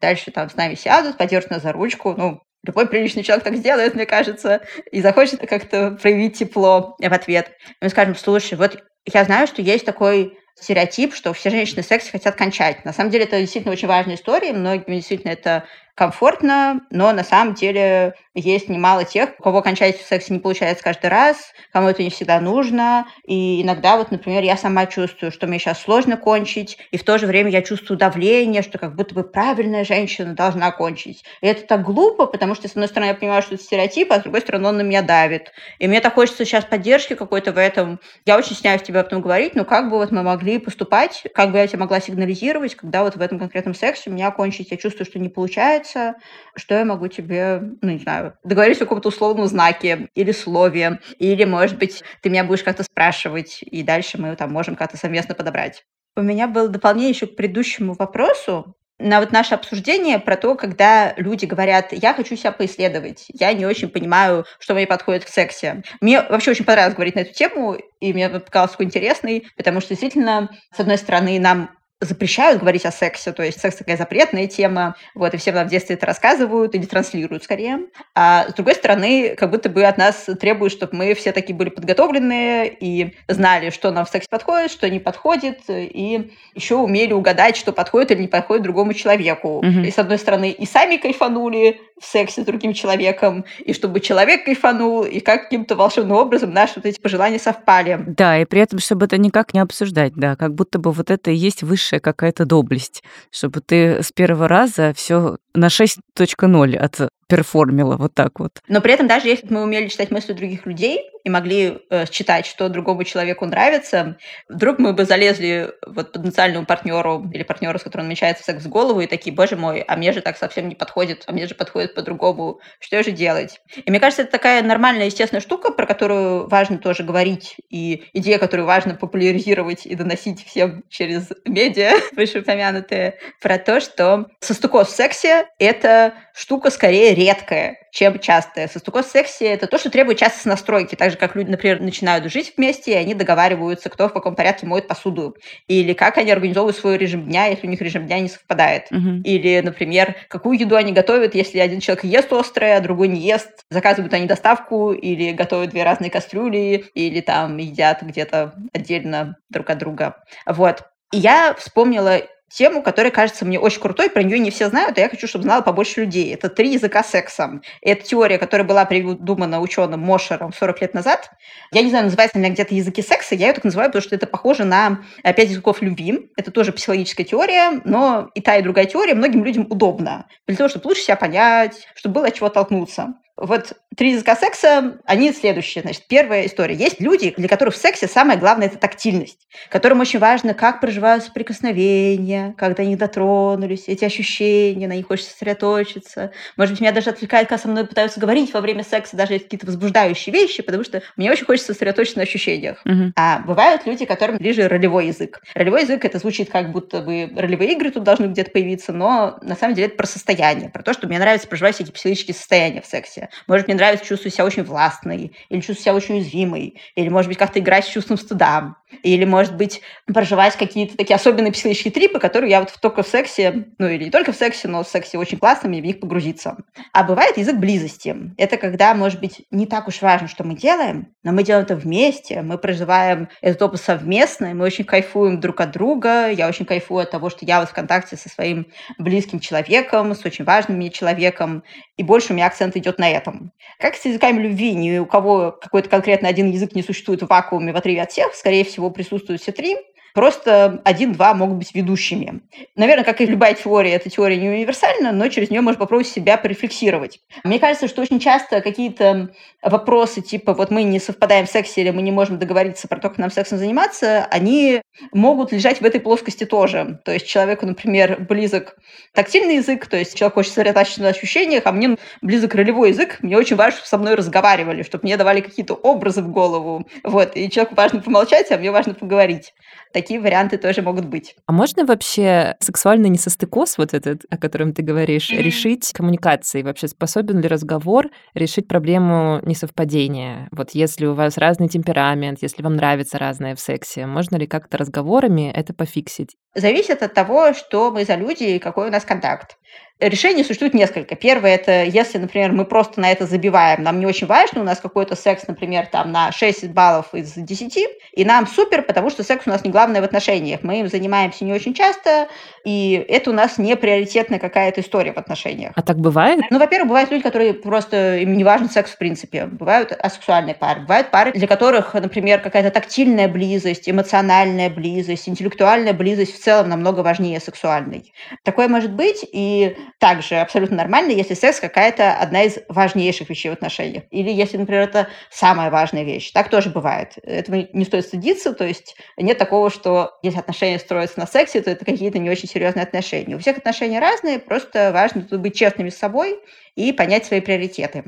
Дальше там с нами сядут, подержат нас за ручку, ну, любой приличный человек так сделает, мне кажется, и захочет как-то проявить тепло в ответ. Мы скажем, слушай, вот я знаю, что есть такой стереотип, что все женщины в сексе хотят кончать. На самом деле это действительно очень важная история, многим действительно это комфортно, но на самом деле есть немало тех, у кого кончать в сексе не получается каждый раз, кому это не всегда нужно. И иногда, вот, например, я сама чувствую, что мне сейчас сложно кончить, и в то же время я чувствую давление, что как будто бы правильная женщина должна кончить. И это так глупо, потому что, с одной стороны, я понимаю, что это стереотип, а с другой стороны, он на меня давит. И мне так хочется сейчас поддержки какой-то в этом. Я очень стесняюсь тебе об этом говорить, но как бы вот мы могли поступать, как бы я тебе могла сигнализировать, когда вот в этом конкретном сексе у меня кончить, я чувствую, что не получается, нравится, что я могу тебе, ну, не знаю, договориться о каком-то условном знаке или слове, или, может быть, ты меня будешь как-то спрашивать, и дальше мы там можем как-то совместно подобрать. У меня было дополнение еще к предыдущему вопросу, на вот наше обсуждение про то, когда люди говорят, я хочу себя поисследовать, я не очень понимаю, что мне подходит в сексе. Мне вообще очень понравилось говорить на эту тему, и мне показалось такой интересный, потому что действительно, с одной стороны, нам запрещают говорить о сексе, то есть секс такая запретная тема, вот, и всем нам в детстве это рассказывают или транслируют скорее. А с другой стороны, как будто бы от нас требуют, чтобы мы все такие были подготовленные и знали, что нам в сексе подходит, что не подходит, и еще умели угадать, что подходит или не подходит другому человеку. Mm-hmm. И с одной стороны, и сами кайфанули в сексе с другим человеком, и чтобы человек кайфанул, и как каким-то волшебным образом наши вот эти пожелания совпали. Да, и при этом, чтобы это никак не обсуждать, да, как будто бы вот это и есть высшее высшая какая-то доблесть, чтобы ты с первого раза все на 6.0 от перформила, вот так вот. Но при этом даже если мы умели читать мысли других людей и могли э, читать, что другому человеку нравится, вдруг мы бы залезли вот потенциальному партнеру или партнеру, с которым намечается секс в голову, и такие, боже мой, а мне же так совсем не подходит, а мне же подходит по-другому, что же делать? И мне кажется, это такая нормальная, естественная штука, про которую важно тоже говорить, и идея, которую важно популяризировать и доносить всем через медиа, вышеупомянутые, про то, что состыкоз в сексе — это штука скорее редкая, чем частая. Состукоз в сексе – это то, что требует часто настройки, так же, как люди, например, начинают жить вместе, и они договариваются, кто в каком порядке моет посуду, или как они организовывают свой режим дня, если у них режим дня не совпадает. Угу. Или, например, какую еду они готовят, если один человек ест острое, а другой не ест, заказывают они доставку, или готовят две разные кастрюли, или там едят где-то отдельно друг от друга. Вот. И я вспомнила тему, которая кажется мне очень крутой, про нее не все знают, а я хочу, чтобы знало побольше людей. Это три языка секса. Это теория, которая была придумана ученым Мошером 40 лет назад. Я не знаю, называется ли она где-то языки секса, я ее так называю, потому что это похоже на пять языков любви. Это тоже психологическая теория, но и та, и другая теория многим людям удобна. Для того, чтобы лучше себя понять, чтобы было от чего толкнуться. Вот три языка секса, они следующие. Значит, первая история. Есть люди, для которых в сексе самое главное – это тактильность, которым очень важно, как проживаются прикосновения, когда они дотронулись, эти ощущения, на них хочется сосредоточиться. Может быть, меня даже отвлекает, когда со мной пытаются говорить во время секса, даже какие-то возбуждающие вещи, потому что мне очень хочется сосредоточиться на ощущениях. Угу. А бывают люди, которым ближе ролевой язык. Ролевой язык – это звучит как будто бы ролевые игры тут должны где-то появиться, но на самом деле это про состояние, про то, что мне нравится проживать всякие психологические состояния в сексе. Может, мне нравится чувствовать себя очень властной, или чувствовать себя очень уязвимой, или, может быть, как-то играть с чувством стыда, или, может быть, проживать какие-то такие особенные психологические трипы, которые я вот только в сексе, ну или не только в сексе, но в сексе очень классно, мне в них погрузиться. А бывает язык близости. Это когда, может быть, не так уж важно, что мы делаем, но мы делаем это вместе, мы проживаем этот опыт совместно, мы очень кайфуем друг от друга. Я очень кайфую от того, что я вот в контакте со своим близким человеком, с очень важным мне человеком, и больше у меня акцент идет на этом. Как с языками любви, ни у кого какой-то конкретно один язык не существует в вакууме в отрыве от всех, скорее всего, присутствуют все три. Просто один-два могут быть ведущими. Наверное, как и любая теория, эта теория не универсальна, но через нее можно попробовать себя порефлексировать. Мне кажется, что очень часто какие-то вопросы типа вот мы не совпадаем в сексе или мы не можем договориться про то, как нам сексом заниматься, они могут лежать в этой плоскости тоже. То есть человеку, например, близок тактильный язык, то есть человек хочет сосредоточиться на ощущениях, а мне близок ролевой язык. Мне очень важно, чтобы со мной разговаривали, чтобы мне давали какие-то образы в голову. Вот. И человеку важно помолчать, а мне важно поговорить такие варианты тоже могут быть. А можно вообще сексуальный несостыкоз, вот этот, о котором ты говоришь, mm-hmm. решить коммуникацией? Вообще способен ли разговор решить проблему несовпадения? Вот если у вас разный темперамент, если вам нравится разное в сексе, можно ли как-то разговорами это пофиксить? Зависит от того, что мы за люди и какой у нас контакт. Решений существует несколько. Первое – это если, например, мы просто на это забиваем, нам не очень важно, у нас какой-то секс, например, там на 6 баллов из 10, и нам супер, потому что секс у нас не главное в отношениях. Мы им занимаемся не очень часто, и это у нас не приоритетная какая-то история в отношениях. А так бывает? Ну, во-первых, бывают люди, которые просто, им не важен секс в принципе. Бывают асексуальные пары. Бывают пары, для которых, например, какая-то тактильная близость, эмоциональная близость, интеллектуальная близость в целом намного важнее сексуальной. Такое может быть, и также абсолютно нормально, если секс какая-то одна из важнейших вещей в отношениях. Или если, например, это самая важная вещь. Так тоже бывает. Этого не стоит стыдиться, то есть нет такого, что если отношения строятся на сексе, то это какие-то не очень серьезные отношения. У всех отношения разные, просто важно тут быть честными с собой и понять свои приоритеты.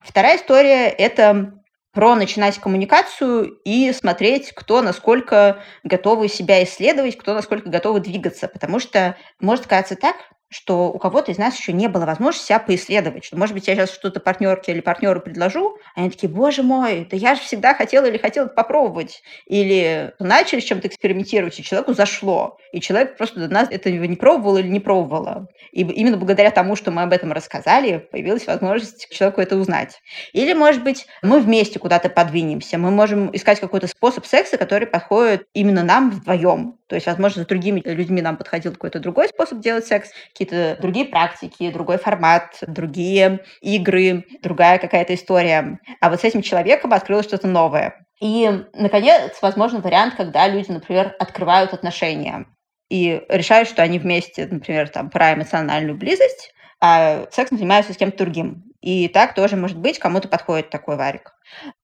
Вторая история – это про начинать коммуникацию и смотреть, кто насколько готовы себя исследовать, кто насколько готовы двигаться. Потому что может казаться так, что у кого-то из нас еще не было возможности себя поисследовать, что, может быть, я сейчас что-то партнерке или партнеру предложу, а они такие, боже мой, да я же всегда хотела или хотела попробовать. Или начали с чем-то экспериментировать, и человеку зашло. И человек просто до нас этого не пробовал или не пробовала. И именно благодаря тому, что мы об этом рассказали, появилась возможность человеку это узнать. Или, может быть, мы вместе куда-то подвинемся, мы можем искать какой-то способ секса, который подходит именно нам вдвоем. То есть, возможно, с другими людьми нам подходил какой-то другой способ делать секс, какие-то другие практики, другой формат, другие игры, другая какая-то история. А вот с этим человеком открылось что-то новое. И, наконец, возможно, вариант, когда люди, например, открывают отношения и решают, что они вместе, например, там, про эмоциональную близость, а сексом занимаются с кем-то другим. И так тоже может быть, кому-то подходит такой варик.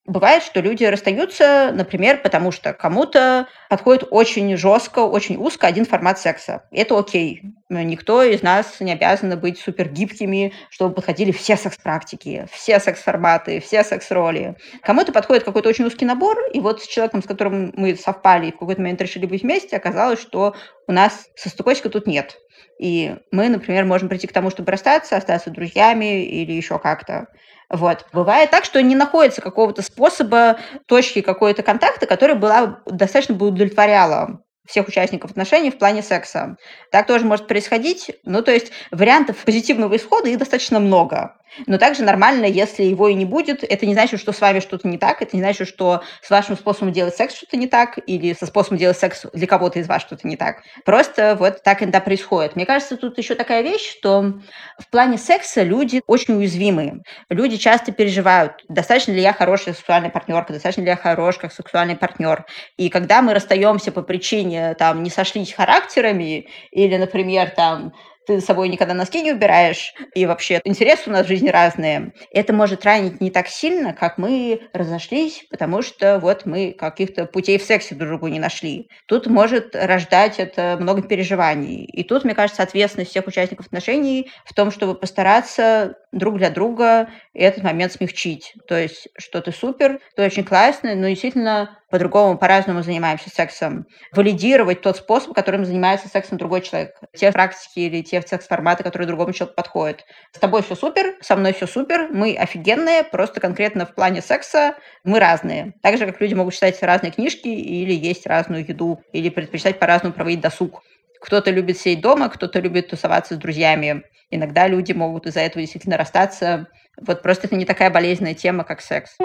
Бывает, что люди расстаются, например, потому что кому-то подходит очень жестко, очень узко один формат секса. Это окей. Никто из нас не обязан быть супер гибкими, чтобы подходили все секс-практики, все секс-форматы, все секс-роли. Кому-то подходит какой-то очень узкий набор, и вот с человеком, с которым мы совпали и в какой-то момент решили быть вместе, оказалось, что у нас состыковочка тут нет. И мы, например, можем прийти к тому, чтобы расстаться, остаться друзьями или еще как-то. Вот. Бывает так, что не находится какого-то способа, точки какой-то контакта, который была, достаточно бы удовлетворяла всех участников отношений в плане секса. Так тоже может происходить. Ну, то есть вариантов позитивного исхода их достаточно много. Но также нормально, если его и не будет. Это не значит, что с вами что-то не так. Это не значит, что с вашим способом делать секс что-то не так. Или со способом делать секс для кого-то из вас что-то не так. Просто вот так иногда происходит. Мне кажется, тут еще такая вещь, что в плане секса люди очень уязвимые. Люди часто переживают, достаточно ли я хорошая сексуальная партнерка, достаточно ли я хорош как сексуальный партнер. И когда мы расстаемся по причине, там, не сошлись характерами, или, например, там, ты с собой никогда носки не убираешь, и вообще интересы у нас в жизни разные. Это может ранить не так сильно, как мы разошлись, потому что вот мы каких-то путей в сексе друг другу не нашли. Тут может рождать это много переживаний. И тут, мне кажется, ответственность всех участников отношений в том, чтобы постараться друг для друга этот момент смягчить. То есть, что ты супер, ты очень классный, но действительно по-другому, по-разному занимаемся сексом. Валидировать тот способ, которым занимается сексом другой человек. Те практики или те секс-форматы, которые другому человеку подходят. С тобой все супер, со мной все супер, мы офигенные, просто конкретно в плане секса мы разные. Так же, как люди могут читать разные книжки или есть разную еду, или предпочитать по-разному проводить досуг. Кто-то любит сидеть дома, кто-то любит тусоваться с друзьями. Иногда люди могут из-за этого действительно расстаться. Вот просто это не такая болезненная тема, как секс.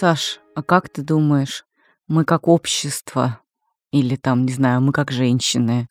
Саш, а как ты думаешь, мы как общество или там, не знаю, мы как женщины,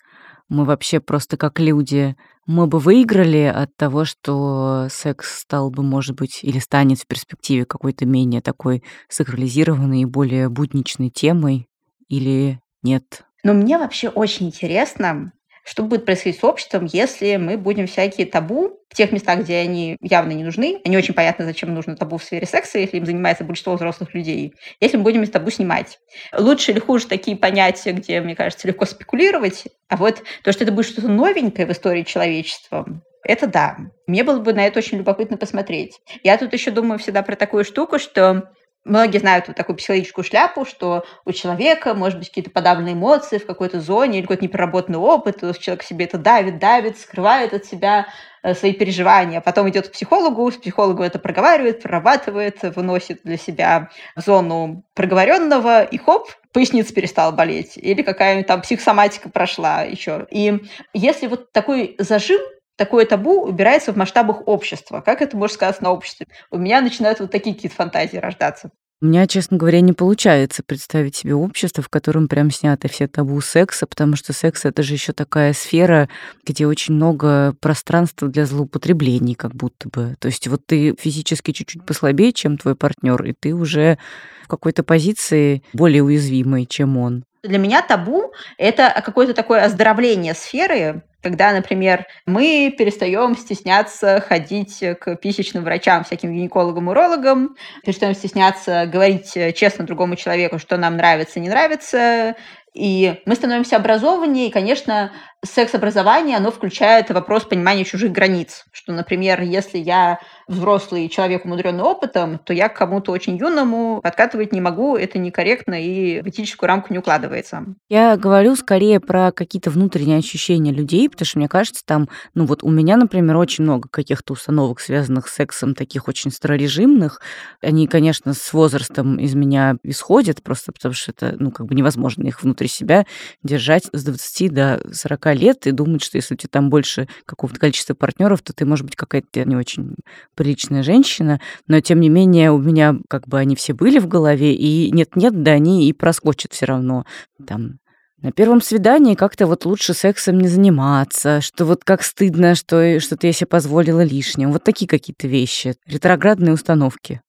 мы вообще просто как люди, мы бы выиграли от того, что секс стал бы, может быть, или станет в перспективе какой-то менее такой сакрализированной и более будничной темой, или нет? Но мне вообще очень интересно, что будет происходить с обществом, если мы будем всякие табу в тех местах, где они явно не нужны, они очень понятно, зачем нужно табу в сфере секса, если им занимается большинство взрослых людей, если мы будем из табу снимать. Лучше или хуже такие понятия, где, мне кажется, легко спекулировать, а вот то, что это будет что-то новенькое в истории человечества, это да. Мне было бы на это очень любопытно посмотреть. Я тут еще думаю всегда про такую штуку, что Многие знают вот такую психологическую шляпу, что у человека может быть какие-то подавленные эмоции в какой-то зоне или какой-то непроработанный опыт, и человек себе это давит, давит, скрывает от себя э, свои переживания. Потом идет к психологу, с психологом это проговаривает, прорабатывает, выносит для себя в зону проговоренного, и хоп, поясница перестала болеть, или какая-нибудь там психосоматика прошла еще. И если вот такой зажим такое табу убирается в масштабах общества. Как это может сказаться на обществе? У меня начинают вот такие какие-то фантазии рождаться. У меня, честно говоря, не получается представить себе общество, в котором прям сняты все табу секса, потому что секс это же еще такая сфера, где очень много пространства для злоупотреблений, как будто бы. То есть вот ты физически чуть-чуть послабее, чем твой партнер, и ты уже в какой-то позиции более уязвимой, чем он. Для меня табу – это какое-то такое оздоровление сферы, когда, например, мы перестаем стесняться ходить к писечным врачам, всяким гинекологам, урологам, перестаем стесняться говорить честно другому человеку, что нам нравится, не нравится, и мы становимся образованнее, и, конечно, секс-образование, оно включает вопрос понимания чужих границ. Что, например, если я взрослый человек, умудренный опытом, то я к кому-то очень юному подкатывать не могу, это некорректно и в этическую рамку не укладывается. Я говорю скорее про какие-то внутренние ощущения людей, потому что мне кажется, там, ну вот у меня, например, очень много каких-то установок, связанных с сексом, таких очень старорежимных. Они, конечно, с возрастом из меня исходят, просто потому что это, ну, как бы невозможно их внутри себя держать с 20 до 40 лет и думать, что если у тебя там больше какого-то количества партнеров, то ты, может быть, какая-то не очень приличная женщина, но тем не менее у меня как бы они все были в голове, и нет-нет, да они и проскочат все равно. Там на первом свидании как-то вот лучше сексом не заниматься, что вот как стыдно, что что-то я себе позволила лишним. Вот такие какие-то вещи, ретроградные установки,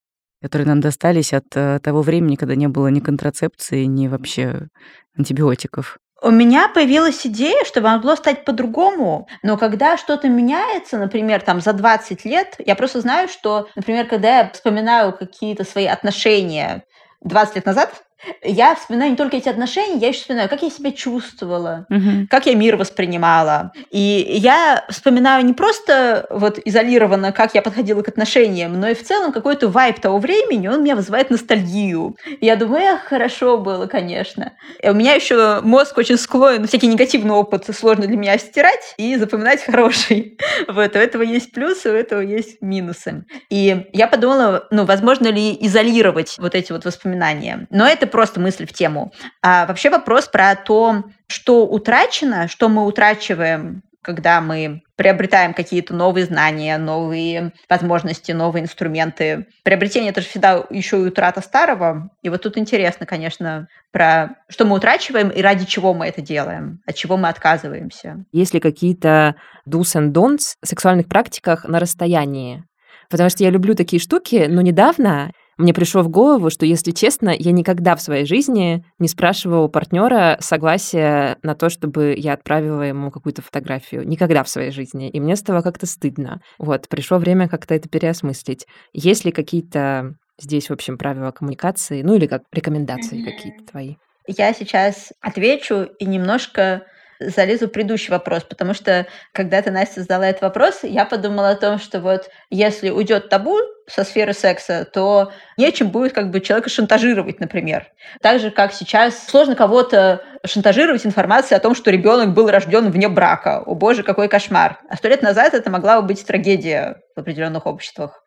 которые нам достались от э, того времени, когда не было ни контрацепции, ни вообще антибиотиков. У меня появилась идея, что могло стать по-другому, но когда что-то меняется, например, там за 20 лет, я просто знаю, что, например, когда я вспоминаю какие-то свои отношения 20 лет назад, я вспоминаю не только эти отношения, я еще вспоминаю, как я себя чувствовала, угу. как я мир воспринимала. И я вспоминаю не просто вот изолированно, как я подходила к отношениям, но и в целом какой-то вайб того времени, он меня вызывает ностальгию. И я думаю, эх, хорошо было, конечно. И у меня еще мозг очень склонен всякий негативный опыт сложно для меня стирать и запоминать хороший. Вот, у этого есть плюсы, у этого есть минусы. И я подумала, ну, возможно ли изолировать вот эти вот воспоминания. Но это просто мысль в тему. А вообще вопрос про то, что утрачено, что мы утрачиваем когда мы приобретаем какие-то новые знания, новые возможности, новые инструменты. Приобретение это же всегда еще и утрата старого. И вот тут интересно, конечно, про что мы утрачиваем и ради чего мы это делаем, от чего мы отказываемся. Есть ли какие-то do's and don'ts в сексуальных практиках на расстоянии? Потому что я люблю такие штуки, но недавно мне пришло в голову, что, если честно, я никогда в своей жизни не спрашивала у партнера согласия на то, чтобы я отправила ему какую-то фотографию. Никогда в своей жизни. И мне стало как-то стыдно. Вот, пришло время как-то это переосмыслить. Есть ли какие-то здесь, в общем, правила коммуникации, ну или как рекомендации какие-то твои? Я сейчас отвечу и немножко залезу в предыдущий вопрос, потому что когда ты, Настя, задала этот вопрос, я подумала о том, что вот если уйдет табу со сферы секса, то нечем будет как бы человека шантажировать, например. Так же, как сейчас сложно кого-то шантажировать информацией о том, что ребенок был рожден вне брака. О боже, какой кошмар. А сто лет назад это могла бы быть трагедия в определенных обществах.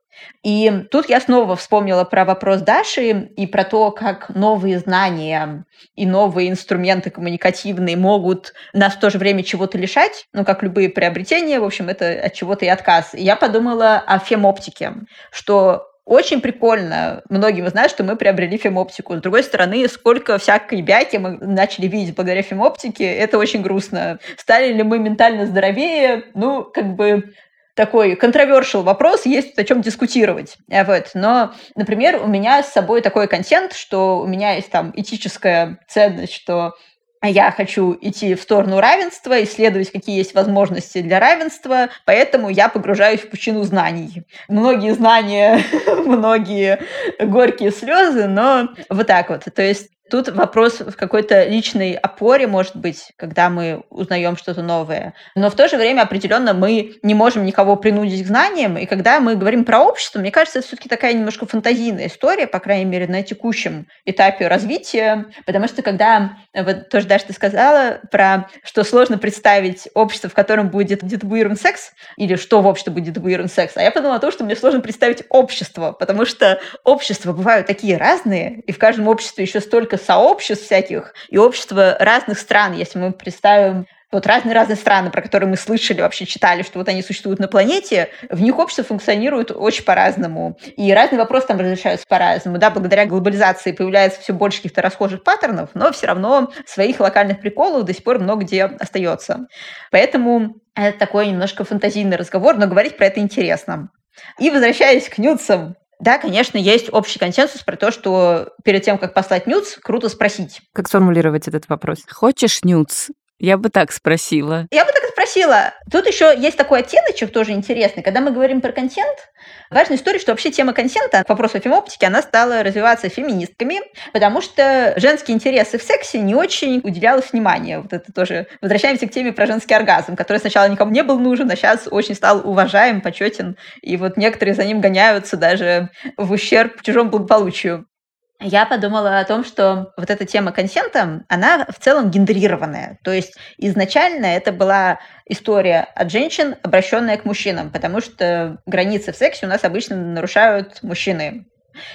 И тут я снова вспомнила про вопрос Даши и про то, как новые знания и новые инструменты коммуникативные могут нас в то же время чего-то лишать, ну, как любые приобретения, в общем, это от чего-то и отказ. И я подумала о фемоптике, что очень прикольно. Многие знают, что мы приобрели фемоптику. С другой стороны, сколько всякой бяки мы начали видеть благодаря фемоптике, это очень грустно. Стали ли мы ментально здоровее? Ну, как бы такой controversial вопрос, есть о чем дискутировать. Э, вот. Но, например, у меня с собой такой контент, что у меня есть там этическая ценность, что я хочу идти в сторону равенства, исследовать, какие есть возможности для равенства, поэтому я погружаюсь в пучину знаний. Многие знания, многие горькие слезы, но вот так вот. То есть Тут вопрос в какой-то личной опоре, может быть, когда мы узнаем что-то новое. Но в то же время определенно мы не можем никого принудить к знаниям. И когда мы говорим про общество, мне кажется, это все-таки такая немножко фантазийная история, по крайней мере, на текущем этапе развития. Потому что когда, вот тоже даже ты сказала про, что сложно представить общество, в котором будет детабуирован секс, или что в обществе будет детабуирован секс, а я подумала о том, что мне сложно представить общество, потому что общества бывают такие разные, и в каждом обществе еще столько сообществ всяких и общества разных стран. Если мы представим вот разные-разные страны, про которые мы слышали, вообще читали, что вот они существуют на планете, в них общество функционирует очень по-разному. И разные вопросы там разрешаются по-разному. Да, благодаря глобализации появляется все больше каких-то расхожих паттернов, но все равно своих локальных приколов до сих пор много где остается. Поэтому это такой немножко фантазийный разговор, но говорить про это интересно. И возвращаясь к нюцам, да, конечно, есть общий консенсус про то, что перед тем, как послать нюц, круто спросить. Как сформулировать этот вопрос? Хочешь нюц? Я бы так спросила. Я бы так спросила. Тут еще есть такой оттеночек тоже интересный. Когда мы говорим про контент, важная история, что вообще тема контента к вопросу о фемоптике, она стала развиваться феминистками, потому что женские интересы в сексе не очень уделялось внимания. Вот это тоже возвращаемся к теме про женский оргазм, который сначала никому не был нужен, а сейчас очень стал уважаем, почетен. И вот некоторые за ним гоняются даже в ущерб чужому благополучию я подумала о том, что вот эта тема консента, она в целом гендерированная. То есть изначально это была история от женщин, обращенная к мужчинам, потому что границы в сексе у нас обычно нарушают мужчины.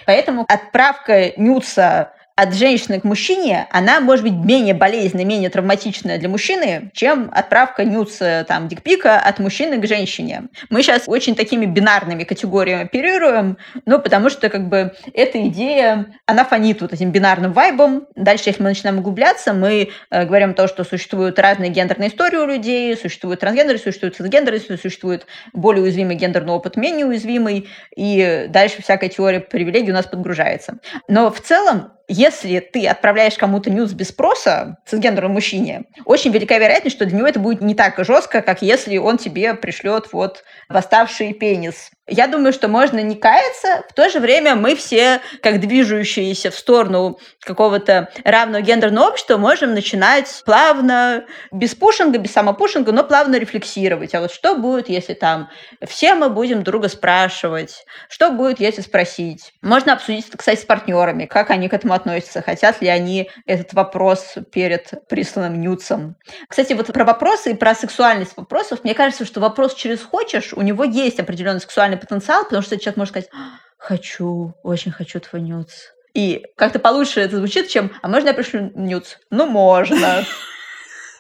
Поэтому отправка нюца от женщины к мужчине, она может быть менее болезненная, менее травматичная для мужчины, чем отправка нюц, там, дикпика от мужчины к женщине. Мы сейчас очень такими бинарными категориями оперируем, ну, потому что, как бы, эта идея, она фонит вот этим бинарным вайбом. Дальше, если мы начинаем углубляться, мы э, говорим о том, что существуют разные гендерные истории у людей, существуют трансгендеры, существуют цисгендеры, существует более уязвимый гендерный опыт, менее уязвимый, и дальше всякая теория привилегий у нас подгружается. Но в целом если ты отправляешь кому-то ньюс без спроса, цисгендерному мужчине, очень велика вероятность, что для него это будет не так жестко, как если он тебе пришлет вот восставший пенис я думаю, что можно не каяться. В то же время мы все, как движущиеся в сторону какого-то равного гендерного общества, можем начинать плавно, без пушинга, без самопушинга, но плавно рефлексировать. А вот что будет, если там все мы будем друга спрашивать? Что будет, если спросить? Можно обсудить кстати, с партнерами, как они к этому относятся, хотят ли они этот вопрос перед присланным нюцем. Кстати, вот про вопросы и про сексуальность вопросов, мне кажется, что вопрос через «хочешь», у него есть определенный сексуальный потенциал, потому что человек может сказать «хочу, очень хочу твой нюц». И как-то получше это звучит, чем «а можно я пришлю нюц?» Ну, можно.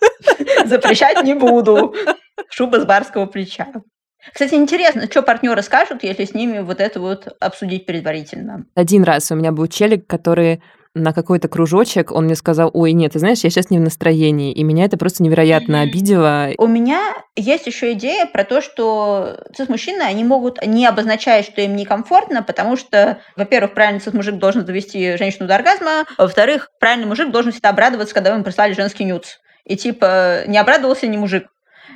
Запрещать не буду. Шуба с барского плеча. Кстати, интересно, что партнеры скажут, если с ними вот это вот обсудить предварительно. Один раз у меня был челик, который на какой-то кружочек, он мне сказал, ой, нет, ты знаешь, я сейчас не в настроении, и меня это просто невероятно обидело. У меня есть еще идея про то, что цис-мужчины, они могут не обозначать, что им некомфортно, потому что, во-первых, правильный цис-мужик должен довести женщину до оргазма, а во-вторых, правильный мужик должен всегда обрадоваться, когда вы ему прислали женский нюц. И типа не обрадовался не мужик,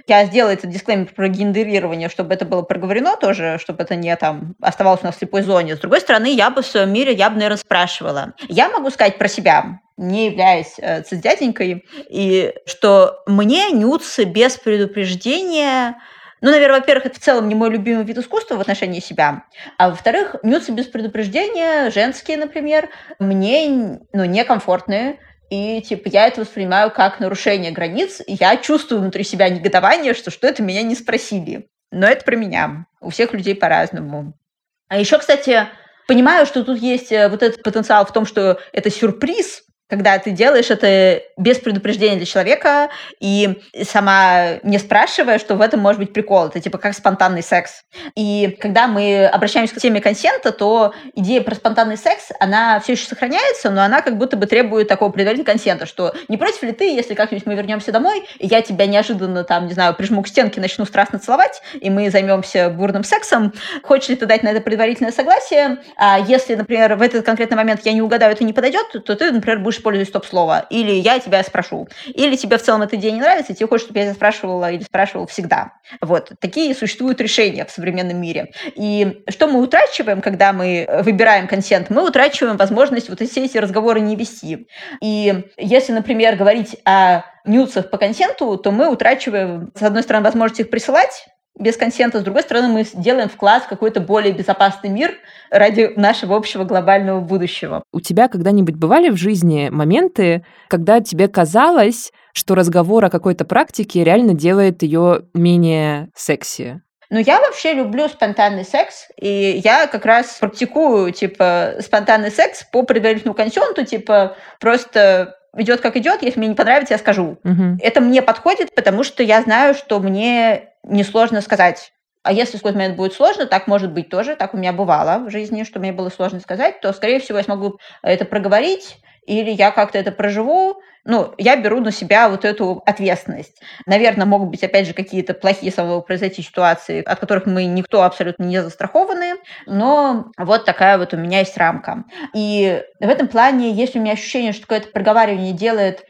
я сделала этот дисклеймер про гендерирование, чтобы это было проговорено тоже, чтобы это не там оставалось у нас в слепой зоне. С другой стороны, я бы в своем мире, я бы, наверное, спрашивала. Я могу сказать про себя, не являясь э, цис-дяденькой, и что мне нюцы без предупреждения ну, наверное, во-первых, это в целом не мой любимый вид искусства в отношении себя. А во-вторых, нюцы без предупреждения, женские, например, мне ну, некомфортные. И, типа, я это воспринимаю как нарушение границ, я чувствую внутри себя негодование, что что это меня не спросили. Но это про меня. У всех людей по-разному. А еще, кстати, понимаю, что тут есть э, вот этот потенциал в том, что это сюрприз, когда ты делаешь это без предупреждения для человека и сама не спрашивая, что в этом может быть прикол. Это типа как спонтанный секс. И когда мы обращаемся к теме консента, то идея про спонтанный секс, она все еще сохраняется, но она как будто бы требует такого предварительного консента, что не против ли ты, если как-нибудь мы вернемся домой, и я тебя неожиданно там, не знаю, прижму к стенке, начну страстно целовать, и мы займемся бурным сексом, хочешь ли ты дать на это предварительное согласие, а если, например, в этот конкретный момент я не угадаю, это не подойдет, то ты, например, будешь используй стоп-слово, или я тебя спрошу, или тебе в целом эта идея не нравится, и тебе хочешь, чтобы я тебя спрашивала или спрашивал всегда. Вот. Такие существуют решения в современном мире. И что мы утрачиваем, когда мы выбираем консент? Мы утрачиваем возможность вот все эти разговоры не вести. И если, например, говорить о нюцах по консенту, то мы утрачиваем, с одной стороны, возможность их присылать, без консента. С другой стороны, мы делаем вклад в какой-то более безопасный мир ради нашего общего глобального будущего. У тебя когда-нибудь бывали в жизни моменты, когда тебе казалось, что разговор о какой-то практике реально делает ее менее секси? Ну, я вообще люблю спонтанный секс, и я как раз практикую, типа, спонтанный секс по предварительному консенту, типа, просто идет как идет, если мне не понравится, я скажу. Угу. Это мне подходит, потому что я знаю, что мне несложно сказать. А если в какой-то момент будет сложно, так может быть тоже, так у меня бывало в жизни, что мне было сложно сказать, то, скорее всего, я смогу это проговорить, или я как-то это проживу, ну, я беру на себя вот эту ответственность. Наверное, могут быть, опять же, какие-то плохие со произойти ситуации, от которых мы никто абсолютно не застрахованы, но вот такая вот у меня есть рамка. И в этом плане, если у меня ощущение, что какое-то проговаривание делает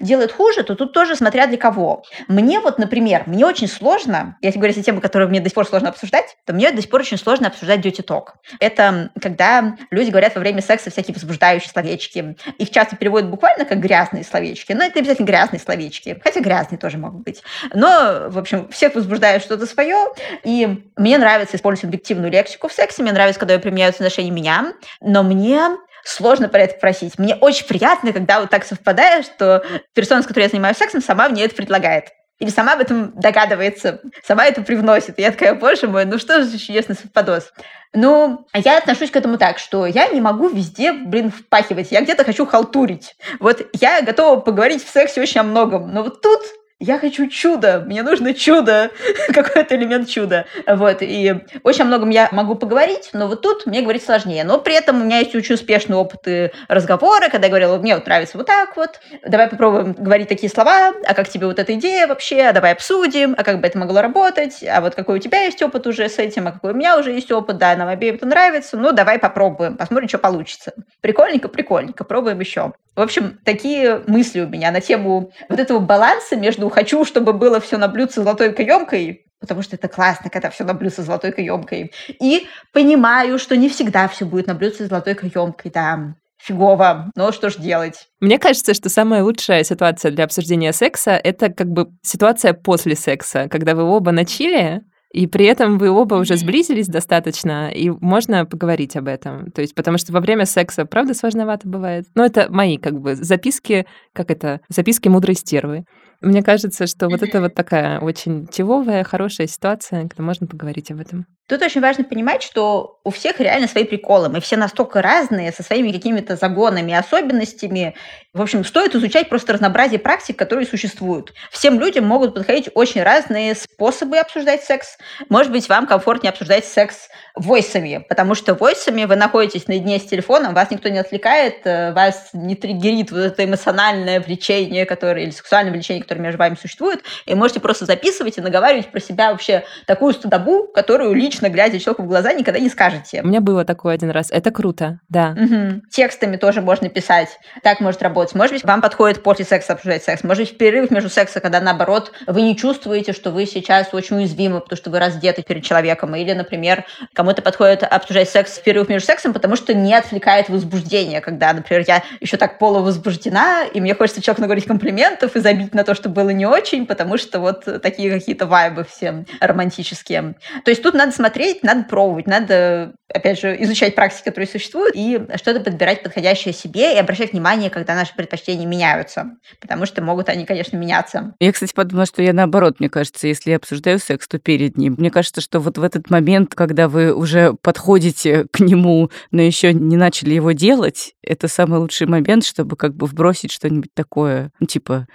делает хуже, то тут тоже смотря для кого. Мне вот, например, мне очень сложно, если говорить о темы, которые мне до сих пор сложно обсуждать, то мне до сих пор очень сложно обсуждать dirty talk. Это когда люди говорят во время секса всякие возбуждающие словечки. Их часто переводят буквально как грязные словечки. Но это обязательно грязные словечки. Хотя грязные тоже могут быть. Но, в общем, всех возбуждает что-то свое. И мне нравится использовать объективную лексику в сексе. Мне нравится, когда ее применяют в отношении меня. Но мне сложно про это просить. Мне очень приятно, когда вот так совпадает, что персона, с которой я занимаюсь сексом, сама мне это предлагает. Или сама об этом догадывается, сама это привносит. И я такая, боже мой, ну что же чудесный совпадос. Ну, я отношусь к этому так, что я не могу везде, блин, впахивать. Я где-то хочу халтурить. Вот я готова поговорить в сексе очень о многом. Но вот тут я хочу чудо, мне нужно чудо, какой-то элемент чуда. Вот, и очень о многом я могу поговорить, но вот тут мне говорить сложнее. Но при этом у меня есть очень успешный опыт разговора, когда я говорила, мне вот нравится вот так вот, давай попробуем говорить такие слова, а как тебе вот эта идея вообще, а давай обсудим, а как бы это могло работать, а вот какой у тебя есть опыт уже с этим, а какой у меня уже есть опыт, да, нам обеим это нравится, ну давай попробуем, посмотрим, что получится. Прикольненько, прикольненько, пробуем еще. В общем, такие мысли у меня на тему вот этого баланса между «хочу, чтобы было все на блюдце золотой каемкой», потому что это классно, когда все на блюдце золотой каемкой, и понимаю, что не всегда все будет на блюдце золотой каемкой, да, фигово, но что ж делать? Мне кажется, что самая лучшая ситуация для обсуждения секса — это как бы ситуация после секса, когда вы оба на чили, и при этом вы оба уже сблизились достаточно, и можно поговорить об этом. То есть, потому что во время секса, правда, сложновато бывает. Но это мои, как бы, записки, как это, записки мудрой стервы. Мне кажется, что вот это вот такая очень чевовая, хорошая ситуация, когда можно поговорить об этом. Тут очень важно понимать, что у всех реально свои приколы. Мы все настолько разные, со своими какими-то загонами, особенностями. В общем, стоит изучать просто разнообразие практик, которые существуют. Всем людям могут подходить очень разные способы обсуждать секс. Может быть, вам комфортнее обсуждать секс войсами, потому что войсами вы находитесь наедине с телефоном, вас никто не отвлекает, э, вас не триггерит вот это эмоциональное влечение, которое, или сексуальное влечение, которое между вами существует, и можете просто записывать и наговаривать про себя вообще такую стадобу, которую лично глядя человеку в глаза никогда не скажете. У меня было такое один раз. Это круто, да. Угу. Текстами тоже можно писать. Так может работать. Может быть, вам подходит после секса обсуждать секс. Может быть, в перерыв между сексом, когда наоборот вы не чувствуете, что вы сейчас очень уязвимы, потому что вы раздеты перед человеком. Или, например, Кому-то подходит обсуждать секс в перерыв между сексом, потому что не отвлекает возбуждение, когда, например, я еще так полувозбуждена, и мне хочется человеку наговорить комплиментов и забить на то, что было не очень, потому что вот такие какие-то вайбы все романтические. То есть тут надо смотреть, надо пробовать, надо опять же, изучать практики, которые существуют, и что-то подбирать подходящее себе, и обращать внимание, когда наши предпочтения меняются, потому что могут они, конечно, меняться. Я, кстати, подумала, что я наоборот, мне кажется, если я обсуждаю секс, то перед ним. Мне кажется, что вот в этот момент, когда вы уже подходите к нему, но еще не начали его делать, это самый лучший момент, чтобы как бы вбросить что-нибудь такое, ну, типа,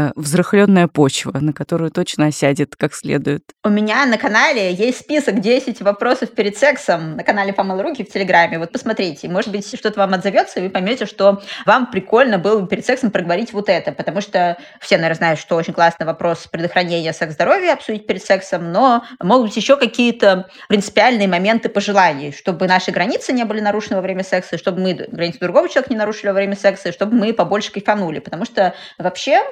самая взрыхленная почва, на которую точно осядет как следует. У меня на канале есть список 10 вопросов перед сексом, на канале «Помыл руки» в Телеграме. Вот посмотрите, может быть, что-то вам отзовется, и вы поймете, что вам прикольно было бы перед сексом проговорить вот это, потому что все, наверное, знают, что очень классный вопрос предохранения секс-здоровья обсудить перед сексом, но могут быть еще какие-то принципиальные моменты пожеланий, чтобы наши границы не были нарушены во время секса, чтобы мы границы другого человека не нарушили во время секса, чтобы мы побольше кайфанули, потому что вообще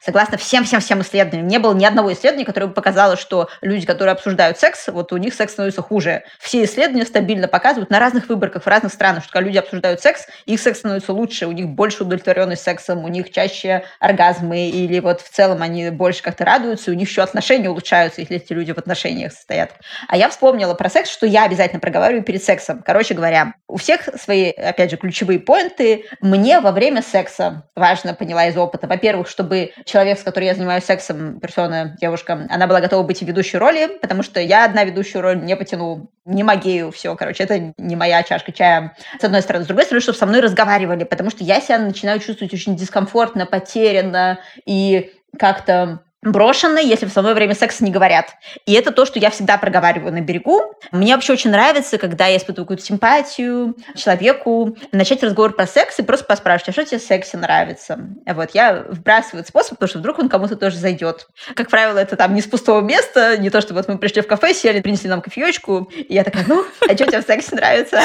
Согласно всем-всем-всем исследованиям, не было ни одного исследования, которое бы показало, что люди, которые обсуждают секс, вот у них секс становится хуже. Все исследования стабильно показывают на разных выборках в разных странах, что когда люди обсуждают секс, их секс становится лучше, у них больше удовлетворенность сексом, у них чаще оргазмы, или вот в целом они больше как-то радуются, у них еще отношения улучшаются, если эти люди в отношениях состоят. А я вспомнила про секс, что я обязательно проговариваю перед сексом. Короче говоря, у всех свои, опять же, ключевые поинты. Мне во время секса важно, поняла из опыта, во-первых, чтобы человек, с которым я занимаюсь сексом, персона, девушка, она была готова быть в ведущей роли, потому что я одна ведущую роль не потяну, не могею, все, короче, это не моя чашка чая, с одной стороны. С другой стороны, чтобы со мной разговаривали, потому что я себя начинаю чувствовать очень дискомфортно, потерянно и как-то брошены, если в самое время секса не говорят. И это то, что я всегда проговариваю на берегу. Мне вообще очень нравится, когда я испытываю какую-то симпатию человеку, начать разговор про секс и просто поспрашивать, а что тебе в сексе нравится? Вот, я вбрасываю этот способ, потому что вдруг он кому-то тоже зайдет. Как правило, это там не с пустого места, не то, что вот мы пришли в кафе, сели, принесли нам кофеечку, и я такая, ну, а что тебе в сексе нравится?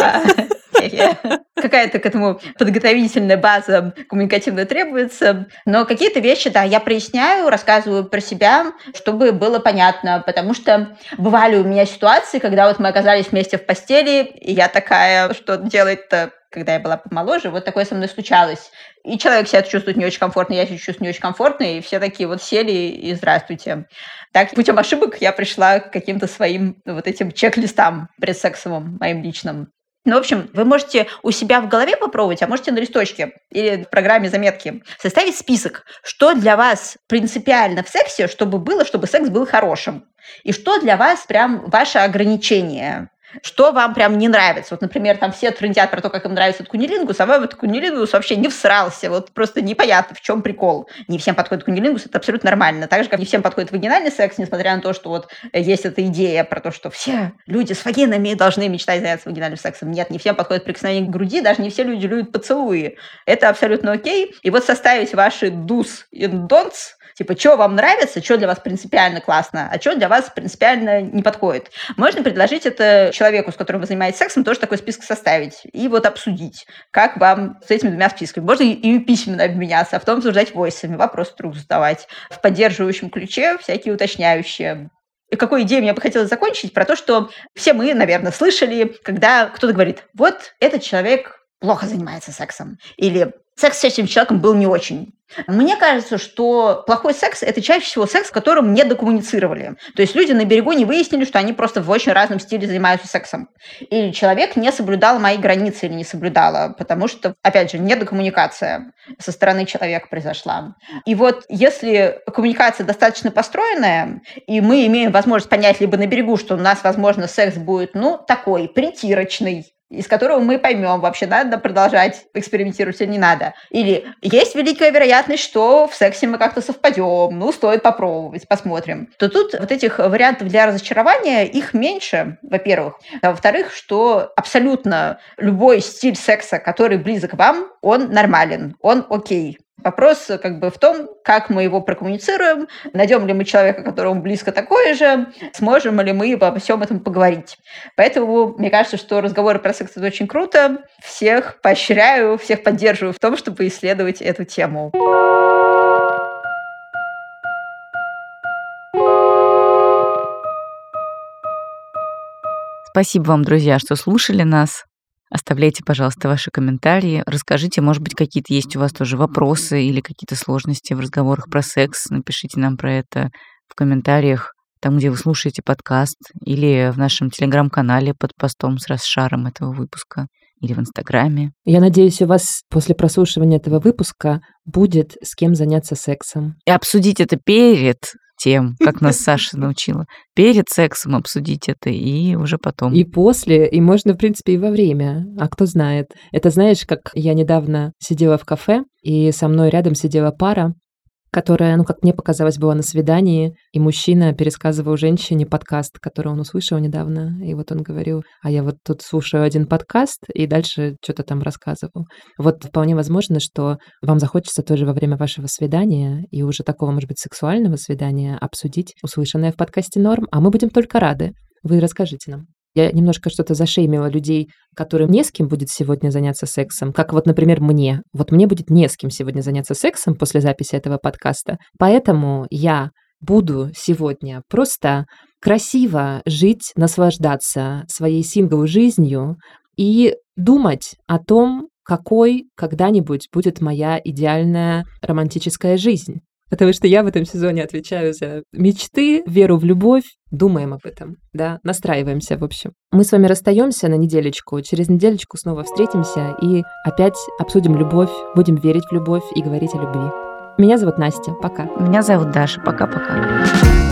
Какая-то к этому подготовительная база коммуникативная требуется. Но какие-то вещи, да, я проясняю, рассказываю про себя, чтобы было понятно. Потому что бывали у меня ситуации, когда вот мы оказались вместе в постели, и я такая, что делать-то когда я была помоложе, вот такое со мной случалось. И человек себя чувствует не очень комфортно, я себя чувствую не очень комфортно, и все такие вот сели и здравствуйте. Так, путем ошибок я пришла к каким-то своим вот этим чек-листам предсексовым, моим личным. Ну, в общем, вы можете у себя в голове попробовать, а можете на листочке или в программе заметки составить список, что для вас принципиально в сексе, чтобы было, чтобы секс был хорошим. И что для вас прям ваше ограничение. Что вам прям не нравится? Вот, например, там все трындят про то, как им нравится кунилингус, а вам этот кунилингус вообще не всрался. Вот просто непонятно, в чем прикол. Не всем подходит кунилингус, это абсолютно нормально. Так же, как не всем подходит вагинальный секс, несмотря на то, что вот есть эта идея про то, что все люди с вагинами должны мечтать заняться вагинальным сексом. Нет, не всем подходит прикосновение к груди, даже не все люди любят поцелуи. Это абсолютно окей. И вот составить ваши do's и don'ts Типа, что вам нравится, что для вас принципиально классно, а что для вас принципиально не подходит. Можно предложить это человеку, с которым вы занимаетесь сексом, тоже такой список составить и вот обсудить, как вам с этими двумя списками. Можно и письменно обменяться, а потом обсуждать войсами, вопросы друг задавать в поддерживающем ключе, всякие уточняющие. И какой идеей мне бы хотелось закончить, про то, что все мы, наверное, слышали, когда кто-то говорит, вот этот человек плохо занимается сексом, или секс с этим человеком был не очень. Мне кажется, что плохой секс – это чаще всего секс, в котором не докоммуницировали. То есть люди на берегу не выяснили, что они просто в очень разном стиле занимаются сексом. Или человек не соблюдал мои границы или не соблюдала, потому что, опять же, недокоммуникация со стороны человека произошла. И вот если коммуникация достаточно построенная, и мы имеем возможность понять либо на берегу, что у нас, возможно, секс будет, ну, такой, притирочный, из которого мы поймем, вообще надо продолжать экспериментировать или не надо. Или есть великая вероятность, что в сексе мы как-то совпадем, ну, стоит попробовать, посмотрим. То тут вот этих вариантов для разочарования, их меньше, во-первых. А во-вторых, что абсолютно любой стиль секса, который близок вам, он нормален, он окей. Вопрос как бы в том, как мы его прокоммуницируем, найдем ли мы человека, которому близко такое же, сможем ли мы обо всем этом поговорить. Поэтому мне кажется, что разговоры про секс это очень круто. Всех поощряю, всех поддерживаю в том, чтобы исследовать эту тему. Спасибо вам, друзья, что слушали нас. Оставляйте, пожалуйста, ваши комментарии. Расскажите, может быть, какие-то есть у вас тоже вопросы или какие-то сложности в разговорах про секс. Напишите нам про это в комментариях, там, где вы слушаете подкаст, или в нашем телеграм-канале под постом с расшаром этого выпуска, или в Инстаграме. Я надеюсь, у вас после прослушивания этого выпуска будет с кем заняться сексом. И обсудить это перед тем, как нас Саша научила. Перед сексом обсудить это и уже потом. И после, и можно, в принципе, и во время. А кто знает. Это знаешь, как я недавно сидела в кафе, и со мной рядом сидела пара, которая, ну, как мне показалось, была на свидании, и мужчина пересказывал женщине подкаст, который он услышал недавно, и вот он говорил, а я вот тут слушаю один подкаст, и дальше что-то там рассказывал. Вот вполне возможно, что вам захочется тоже во время вашего свидания, и уже такого, может быть, сексуального свидания, обсудить услышанное в подкасте «Норм», а мы будем только рады. Вы расскажите нам. Я немножко что-то зашеймила людей, которым не с кем будет сегодня заняться сексом, как вот, например, мне. Вот мне будет не с кем сегодня заняться сексом после записи этого подкаста. Поэтому я буду сегодня просто красиво жить, наслаждаться своей сингловой жизнью и думать о том, какой когда-нибудь будет моя идеальная романтическая жизнь. Потому что я в этом сезоне отвечаю за мечты, веру в любовь. Думаем об этом, да, настраиваемся, в общем. Мы с вами расстаемся на неделечку, через неделечку снова встретимся и опять обсудим любовь, будем верить в любовь и говорить о любви. Меня зовут Настя. Пока. Меня зовут Даша. Пока-пока.